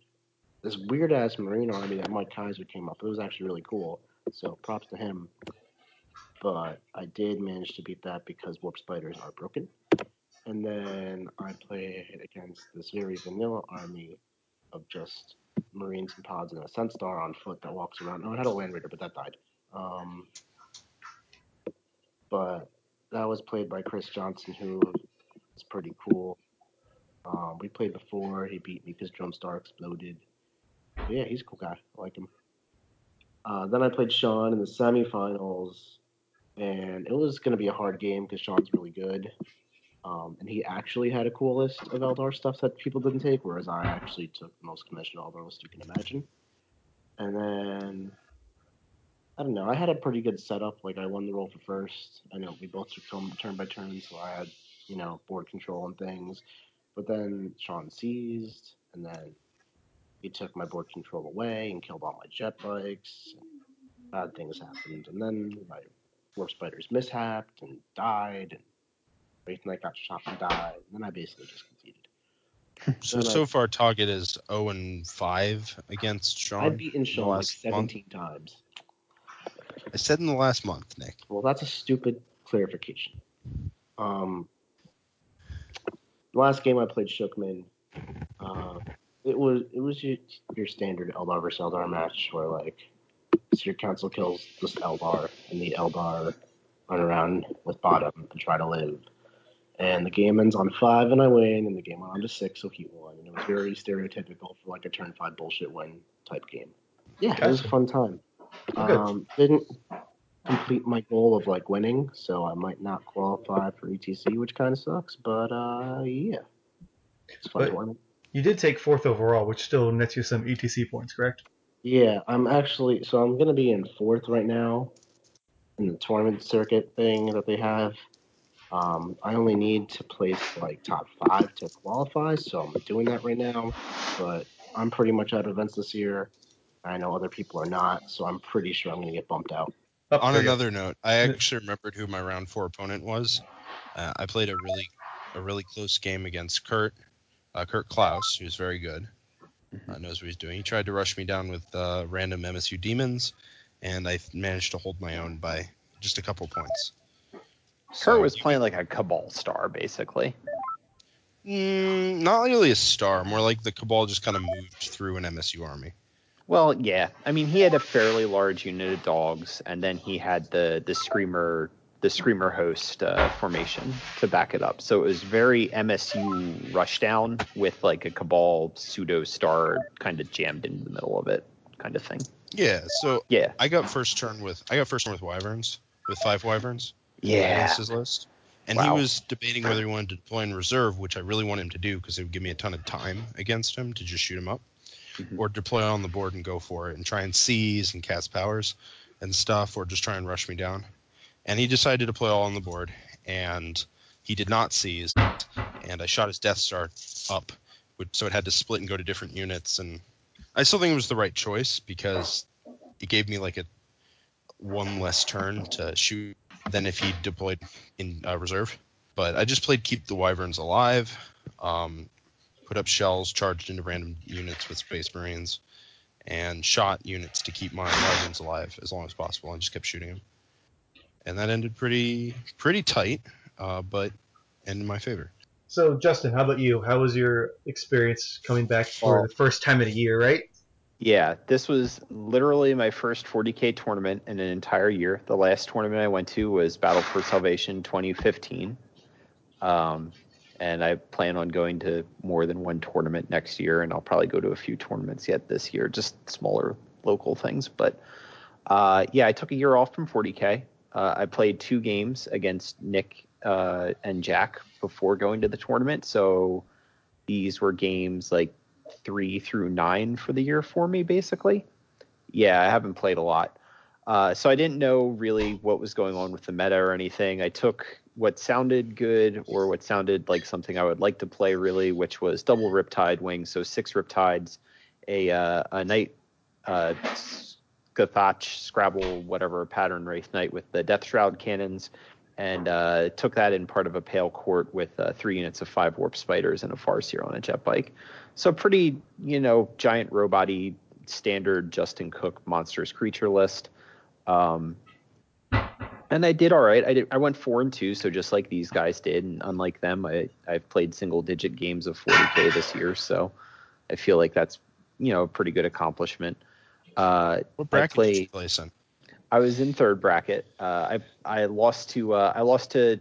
Speaker 5: this weird ass Marine army that Mike Kaiser came up. It was actually really cool, so props to him. But I did manage to beat that because Warp Spiders are broken. And then I played against this very vanilla army of just Marines and pods and a sun star on foot that walks around. Oh, I had a Land Raider, but that died. Um, but that was played by Chris Johnson, who is pretty cool. Um, we played before. He beat me because Drum Star exploded. But yeah, he's a cool guy. I like him. Uh, then I played Sean in the semifinals, and it was going to be a hard game because Sean's really good. Um, and he actually had a cool list of Eldar stuff that people didn't take, whereas I actually took the most conventional Eldar list you can imagine. And then I don't know. I had a pretty good setup. Like I won the roll for first. I know we both took turn, turn by turn, so I had you know board control and things. But then Sean seized, and then he took my board control away and killed all my jet bikes. Bad things happened, and then my warp spiders mishapped and died, and Wraith Knight got shot and died. And then I basically just conceded.
Speaker 4: So
Speaker 5: Then I-
Speaker 4: so far, Target is 0 and 5 against Sean.
Speaker 5: I've beaten Sean like
Speaker 4: last month.
Speaker 5: 17 times.
Speaker 4: I said in the last month, Nick.
Speaker 5: Well, that's a stupid clarification. Um, the last game I played Shookman, uh, it was it was your, your standard Eldar versus Eldar match where like so your council kills this Eldar and the Eldar run around with bottom and try to live. And the game ends on five and I win, and the game went on to six, so he won. And it was very stereotypical for like a turn five bullshit win type game. Yeah, it was a fun time. Um, didn't complete my goal of like winning, so I might not qualify for ETC, which kind of sucks. But uh, yeah, it's fun
Speaker 3: But-
Speaker 5: tournament.
Speaker 3: You did take fourth overall, which still nets you some ETC points, correct?
Speaker 5: Yeah, I'm actually so I'm gonna be in fourth right now in the tournament circuit thing that they have. Um, I only need to place like top five to qualify, so I'm doing that right now. But I'm pretty much out of events this year. I know other people are not, so I'm pretty sure I'm gonna get bumped out.
Speaker 3: Up
Speaker 4: On
Speaker 3: there you
Speaker 4: another note, I actually remembered who my round four opponent was. Uh, I played a really a really close game against Kurt, uh, Kurt Klaus, who's very good. Uh, knows what he's doing. He tried to rush me down with uh, random MSU demons, and I managed to hold my own by just a couple points.
Speaker 6: Kurt was playing like a Cabal star, basically.
Speaker 4: Mm, not really a star, more like the Cabal just kind of moved through an MSU army.
Speaker 6: Well, yeah. I mean, he had a fairly large unit of dogs, and then he had the the screamer the screamer host uh, formation to back it up. So it was very MSU rushdown with like a cabal pseudo star kind of jammed in the middle of it, kind of thing.
Speaker 4: Yeah, so
Speaker 6: Yeah,
Speaker 4: I got first turn with I got first turn with Wyverns with five Wyverns.
Speaker 6: yeah.
Speaker 4: his list. And he was debating whether he wanted to deploy in reserve, which I really want him to do because it would give me a ton of time against him to just shoot him up,
Speaker 6: Mhm.
Speaker 4: or deploy on the board and go for it and try and seize and cast powers and stuff, or just try and rush me down. And he decided to deploy all on the board, and he did not seize, and I shot his Death Star up, so it had to split and go to different units. And I still think it was the right choice because it gave me like a one less turn to shoot than if he deployed in uh, reserve. But I just played keep the wyverns alive, um, put up shells, charged into random units with space marines, and shot units to keep my wyverns alive as long as possible, and just kept shooting them. And that ended pretty pretty tight, uh, but ended in my favor.
Speaker 3: So, Justin, how about you? How was your experience coming back for
Speaker 6: Well-
Speaker 3: the first time in a year, right?
Speaker 6: Yeah, this was literally my first 40k tournament in an entire year. The last tournament I went to was Battle for Salvation 2015. Um, and I plan on going to more than one tournament next year, and I'll probably go to a few tournaments yet this year, just smaller local things. But uh, yeah, I took a year off from 40k. Uh, I played two games against Nick uh, and Jack before going to the tournament, so these were games like three through nine for the year for me, basically. Yeah, I haven't played a lot. Uh, so I didn't know really what was going on with the meta or anything. I took what sounded good or what sounded like something I would like to play really, which was double Riptide wings. So six Riptides, a uh, a Knight, uh, Gathach, Scrabble, whatever pattern Wraith Knight with the Death Shroud cannons, and uh, took that in part of a Pale Court with uh, three units of five Warp Spiders and a Farseer on a jet bike. So pretty, you know, giant robot-y standard Justin Cook monstrous creature list. Um, and I did all right. I did. I went four and two, so just like these guys did, and unlike them, I I've played single-digit games of 40k this year, so I feel like that's you know a pretty good accomplishment. Uh,
Speaker 4: What bracket did you place in?
Speaker 6: I was in third bracket. Uh, I I lost to uh, I lost to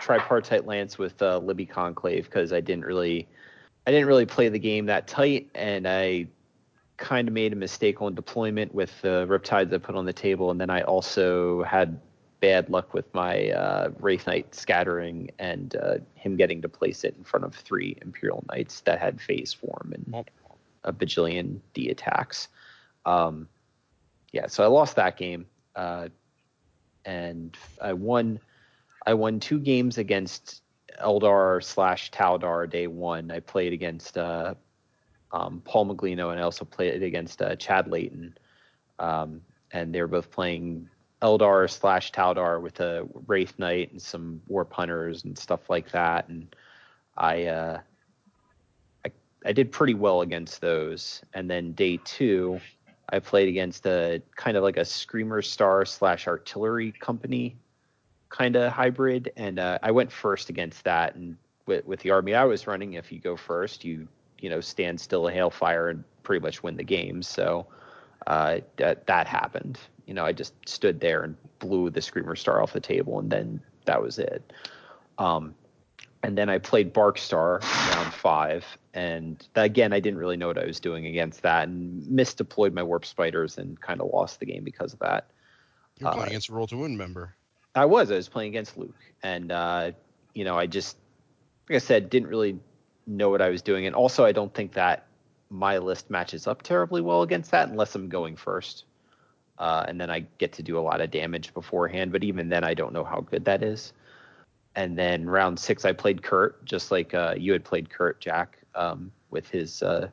Speaker 6: tripartite lance with uh, Libby Conclave because I didn't really I didn't really play the game that tight, and I kind of made a mistake on deployment with the Riptides I put on the table, and then I also had bad luck with my uh, Wraith Knight scattering and uh, him getting to place it in front of three Imperial Knights that had phase form and a bajillion D attacks. Um, yeah, so I lost that game, uh, and I won. I won two games against Eldar slash Taldar day one. I played against uh, um, Paul Maglino, and I also played against uh, Chad Layton, um, and they were both playing Eldar slash Taldar with a Wraith Knight and some Warp Hunters and stuff like that, and I. Uh, I, I did pretty well against those, and then day two, I played against a kind of like a Screamer Star slash Artillery Company kind of hybrid, and uh, I went first against that. And with, with the army I was running, if you go first, you you know stand still, hail fire, and pretty much win the game. So uh, that that happened. You know, I just stood there and blew the Screamer Star off the table, and then that was it. Um, and then I played Barkstar round five, and again, I didn't really know what I was doing against that, and misdeployed my Warp Spiders and kind of lost the game because of that.
Speaker 4: You're
Speaker 6: Uh,
Speaker 4: playing against a roll to win member.
Speaker 6: I was. I was playing against Luke, and uh, you know, I just, like I said, didn't really know what I was doing, and also I don't think that my list matches up terribly well against that unless I'm going first, uh, and then I get to do a lot of damage beforehand. But even then, I don't know how good that is. And then round six, I played Kurt, just like uh, you had played Kurt, Jack, um, with his uh,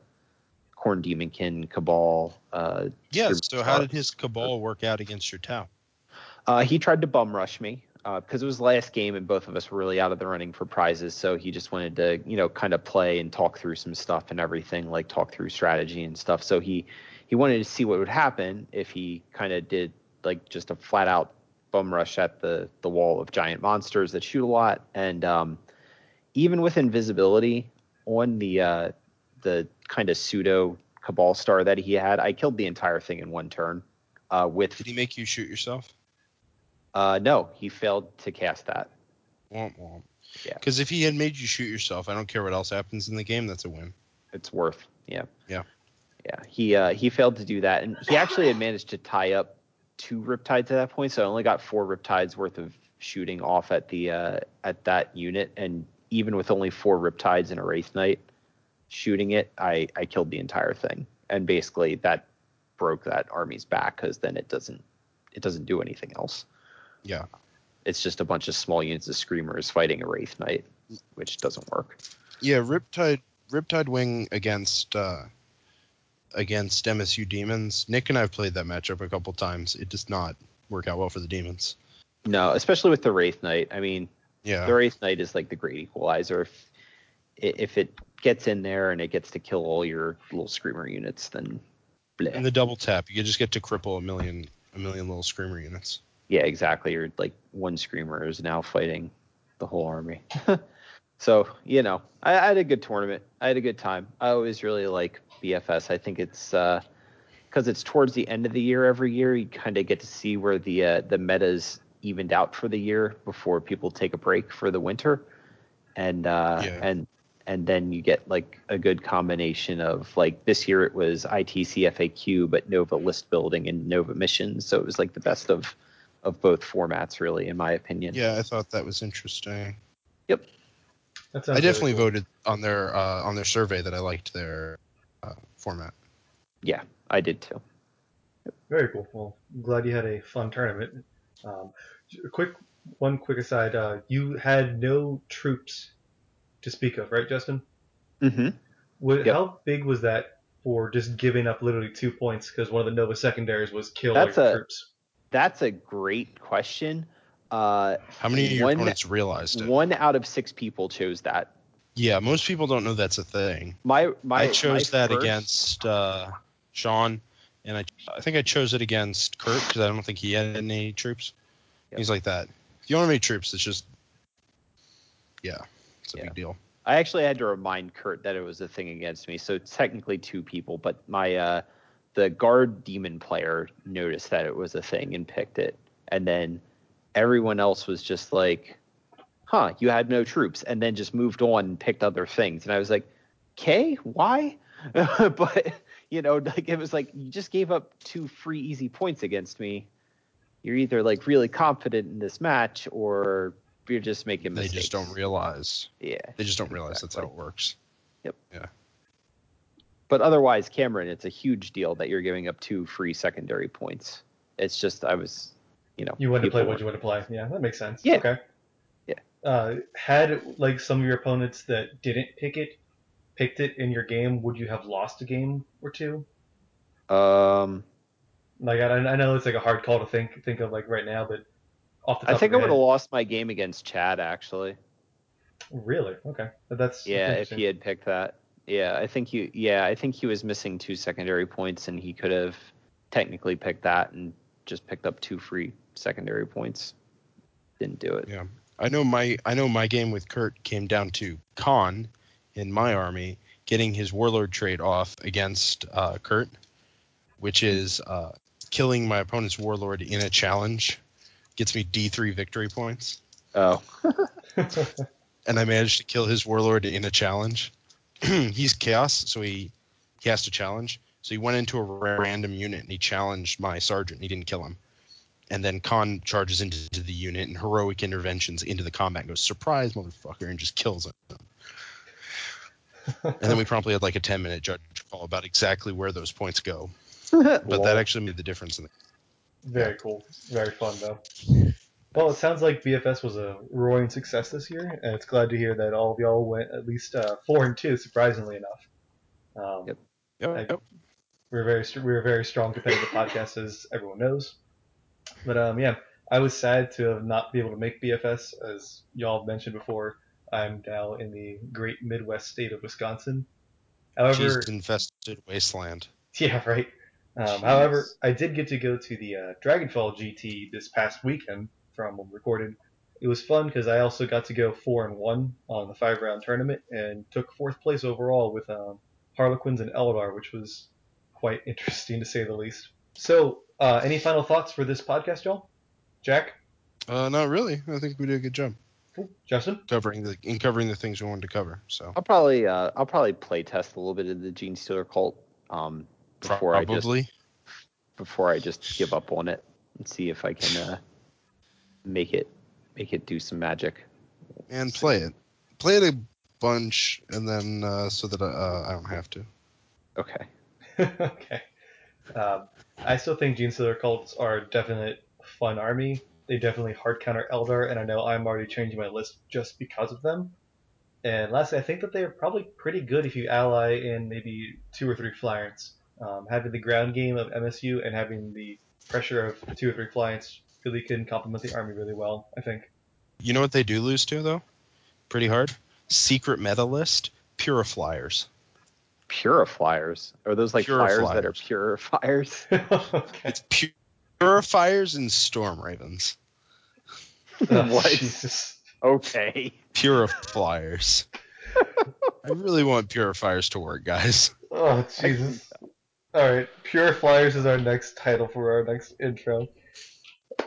Speaker 6: Khorne Daemonkin Cabal. Uh,
Speaker 4: Yeah. So how did his cabal work out against your Tau?
Speaker 6: Uh, he tried to bum rush me because it was last game and both of us were really out of the running for prizes. So he just wanted to, you know, kind of play and talk through some stuff and everything, like talk through strategy and stuff. So he he wanted to see what would happen if he kind of did like just a flat out bum rush at the the wall of giant monsters that shoot a lot. And um, even with invisibility on the uh, the kind of pseudo cabal star that he had, I killed the entire thing in one turn. Uh, with
Speaker 4: Did he make you shoot yourself?
Speaker 6: uh, no, he failed to cast that.
Speaker 4: Womp womp.
Speaker 6: Yeah.
Speaker 4: Because if he had made you shoot yourself, I don't care what else happens in the game. That's a win.
Speaker 6: It's worth. Yeah.
Speaker 4: Yeah.
Speaker 6: Yeah. He uh, he failed to do that, and he actually had managed to tie up two riptides at that point, so I only got four riptides worth of shooting off at the uh, at that unit, and even with only four riptides and a wraith knight shooting it, I I killed the entire thing, and basically that broke that army's back because then it doesn't it doesn't do anything else.
Speaker 4: Yeah.
Speaker 6: It's just a bunch of small units of screamers fighting a wraith knight, which doesn't work.
Speaker 4: Yeah, Riptide Riptide Wing against uh against MSU Demons. Nick and I have played that matchup a couple times. It does not work out well for the Demons.
Speaker 6: No, especially with the wraith knight. I mean,
Speaker 4: Yeah.
Speaker 6: the Wraith Knight is like the great equalizer. If if it gets in there and it gets to kill all your little screamer units, then bleh.
Speaker 4: In the double tap, you just get to cripple a million a million little screamer units.
Speaker 6: yeah, exactly. You're like one screamer is now fighting the whole army. so you know, I, I had a good tournament. I had a good time. I always really like BFS. I think it's because it's towards the end of the year every year. You kind of get to see where the uh, the metas evened out for the year before people take a break for the winter, and uh,
Speaker 4: Yeah.
Speaker 6: and and then you get like a good combination of like this year it was ITC FAQ but Nova list building and Nova missions, so it was like the best of of both formats really in my opinion.
Speaker 4: Yeah, I thought that was interesting.
Speaker 3: Yep.
Speaker 4: I definitely
Speaker 3: cool.
Speaker 4: voted on their uh, on their survey that I liked their uh, format.
Speaker 6: Yeah, I did too.
Speaker 3: Very cool. Well, I'm glad you had a fun tournament. Um, a quick one, quick aside. Uh, you had no troops to speak of, right, Justin?
Speaker 6: Mm-hmm.
Speaker 3: What,
Speaker 6: Yep.
Speaker 3: How big was that for just giving up literally two points because one of the Nova secondaries was killed
Speaker 6: That's a-
Speaker 3: troops?
Speaker 6: That's a great question. Uh,
Speaker 4: How many of your
Speaker 6: One-
Speaker 4: opponents realized it?
Speaker 6: one out of six people chose that.
Speaker 4: Yeah, most people don't know that's a thing.
Speaker 6: My my
Speaker 4: I chose
Speaker 6: my
Speaker 4: that
Speaker 6: first-
Speaker 4: against uh, Sean, and I I think I chose it against Kurt because I don't think he had any troops.
Speaker 6: Yep.
Speaker 4: He's like that. If you don't have any troops, it's just yeah, it's a
Speaker 6: Yeah.
Speaker 4: big deal.
Speaker 6: I actually had to remind Kurt that it was a thing against me. So technically two people, but my uh the guard demon player noticed that it was a thing and picked it. And then everyone else was just like, "Huh, you had no troops." And then just moved on and picked other things. And I was like, "Okay, why?" but you know, like it was like you just gave up two free easy points against me. You're either like really confident in this match or you're just making mistakes.
Speaker 4: They just don't realize.
Speaker 6: Yeah.
Speaker 4: They just don't realize that's how it works. Yep. Yeah.
Speaker 6: But otherwise, Cameron, it's a huge deal that you're giving up two free secondary points. It's just I was, you know,
Speaker 3: You wanted to play
Speaker 6: people
Speaker 3: what you wanted to play. Yeah, that makes sense.
Speaker 6: Yeah.
Speaker 3: Okay.
Speaker 6: Yeah.
Speaker 3: Uh, had like some of your opponents that didn't pick it, picked it in your game, would you have lost a game or two?
Speaker 6: weren't- Um,
Speaker 3: Like I, I know it's like a hard call to think think of like right now, but off the top
Speaker 6: I think
Speaker 3: of
Speaker 6: I would have lost my game against Chad actually.
Speaker 3: really okay. That's
Speaker 6: Yeah, if he had picked that. Yeah, I think he. Yeah, I think he was missing two secondary points, and he could have technically picked that and just picked up two free secondary points. Didn't do it.
Speaker 4: Yeah. I know my I know my game with Kurt came down to Khan in my army getting his warlord trait off against uh, Kurt, which is uh, killing my opponent's warlord in a challenge gets me D3 victory points,
Speaker 6: Oh,
Speaker 4: and I managed to kill his warlord in a challenge. He's chaos, so he he has to challenge. So he went into a random unit and he challenged my sergeant. He didn't kill him. And then Khan charges into the unit and heroic interventions into the combat and goes, surprise, motherfucker, and just kills him. And then we promptly had like a 10 minute judge call about exactly where those points go. But that actually made the difference in the
Speaker 3: Very cool. Very fun though. Well, it sounds like BFS was a roaring success this year, and it's glad to hear that all of y'all went at least uh, four and two, surprisingly enough. Um,
Speaker 6: Yep.
Speaker 4: Yep,
Speaker 3: I-
Speaker 4: yep.
Speaker 3: We're very str- we're a very strong competitive podcast, as everyone knows. But um, yeah, I was sad to have not be able to make BFS, as y'all mentioned before. I'm now in the great Midwest state of Wisconsin. However,
Speaker 4: Cheese infested wasteland.
Speaker 3: yeah, right. Um, however, I did get to go to the uh, Dragonfall GT this past weekend from when we recorded. It was fun because I also got to go four and one on the five round tournament and took fourth place overall with um, Harlequins and Eldar, which was quite interesting to say the least. So, uh, any final thoughts for this podcast, y'all? Jack,
Speaker 4: Uh, not really. I think we did a good job
Speaker 3: cool. Justin,
Speaker 4: covering the in covering the things we wanted to cover. So
Speaker 6: I'll probably uh, I'll probably play test a little bit of the Gene Stealer cult um, before I just before I just give up on it and see if I can uh, make it make it do some magic.
Speaker 4: and play it. Play it a bunch, and then uh, so that uh, I don't have to.
Speaker 6: Okay.
Speaker 3: okay. Um, I still think Gene Stealer cults are a definite fun army. They definitely hard counter Eldar, and I know I'm already changing my list just because of them. And lastly, I think that they're probably pretty good if you ally in maybe two or three flyers. Um, having the ground game of MSU and having the pressure of two or three flyers really can complement the army really well, I think.
Speaker 4: You know what they do lose to though? Pretty hard. Secret meta list. Purifiers.
Speaker 6: Purifiers. Are those like flyers that are
Speaker 4: Purifiers.
Speaker 6: purifiers?
Speaker 3: okay.
Speaker 4: It's pu- purifiers and storm ravens.
Speaker 3: Oh,
Speaker 6: what?
Speaker 3: Jesus.
Speaker 6: Okay.
Speaker 4: Purifiers. I really want purifiers to work, guys.
Speaker 3: Oh Jesus! All right, purifiers is our next title for our next intro.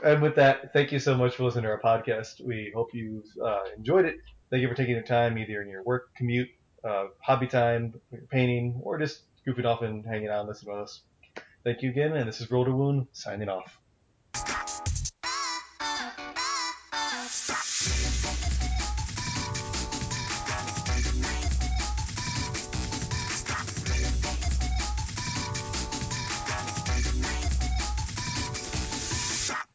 Speaker 3: And with that, thank you so much for listening to our podcast. We hope you uh, enjoyed it. Thank you for taking the time, either in your work commute, uh, hobby time, painting, or just goofing off and hanging out and listening to us. Thank you again, and this is Roll to Wound signing off.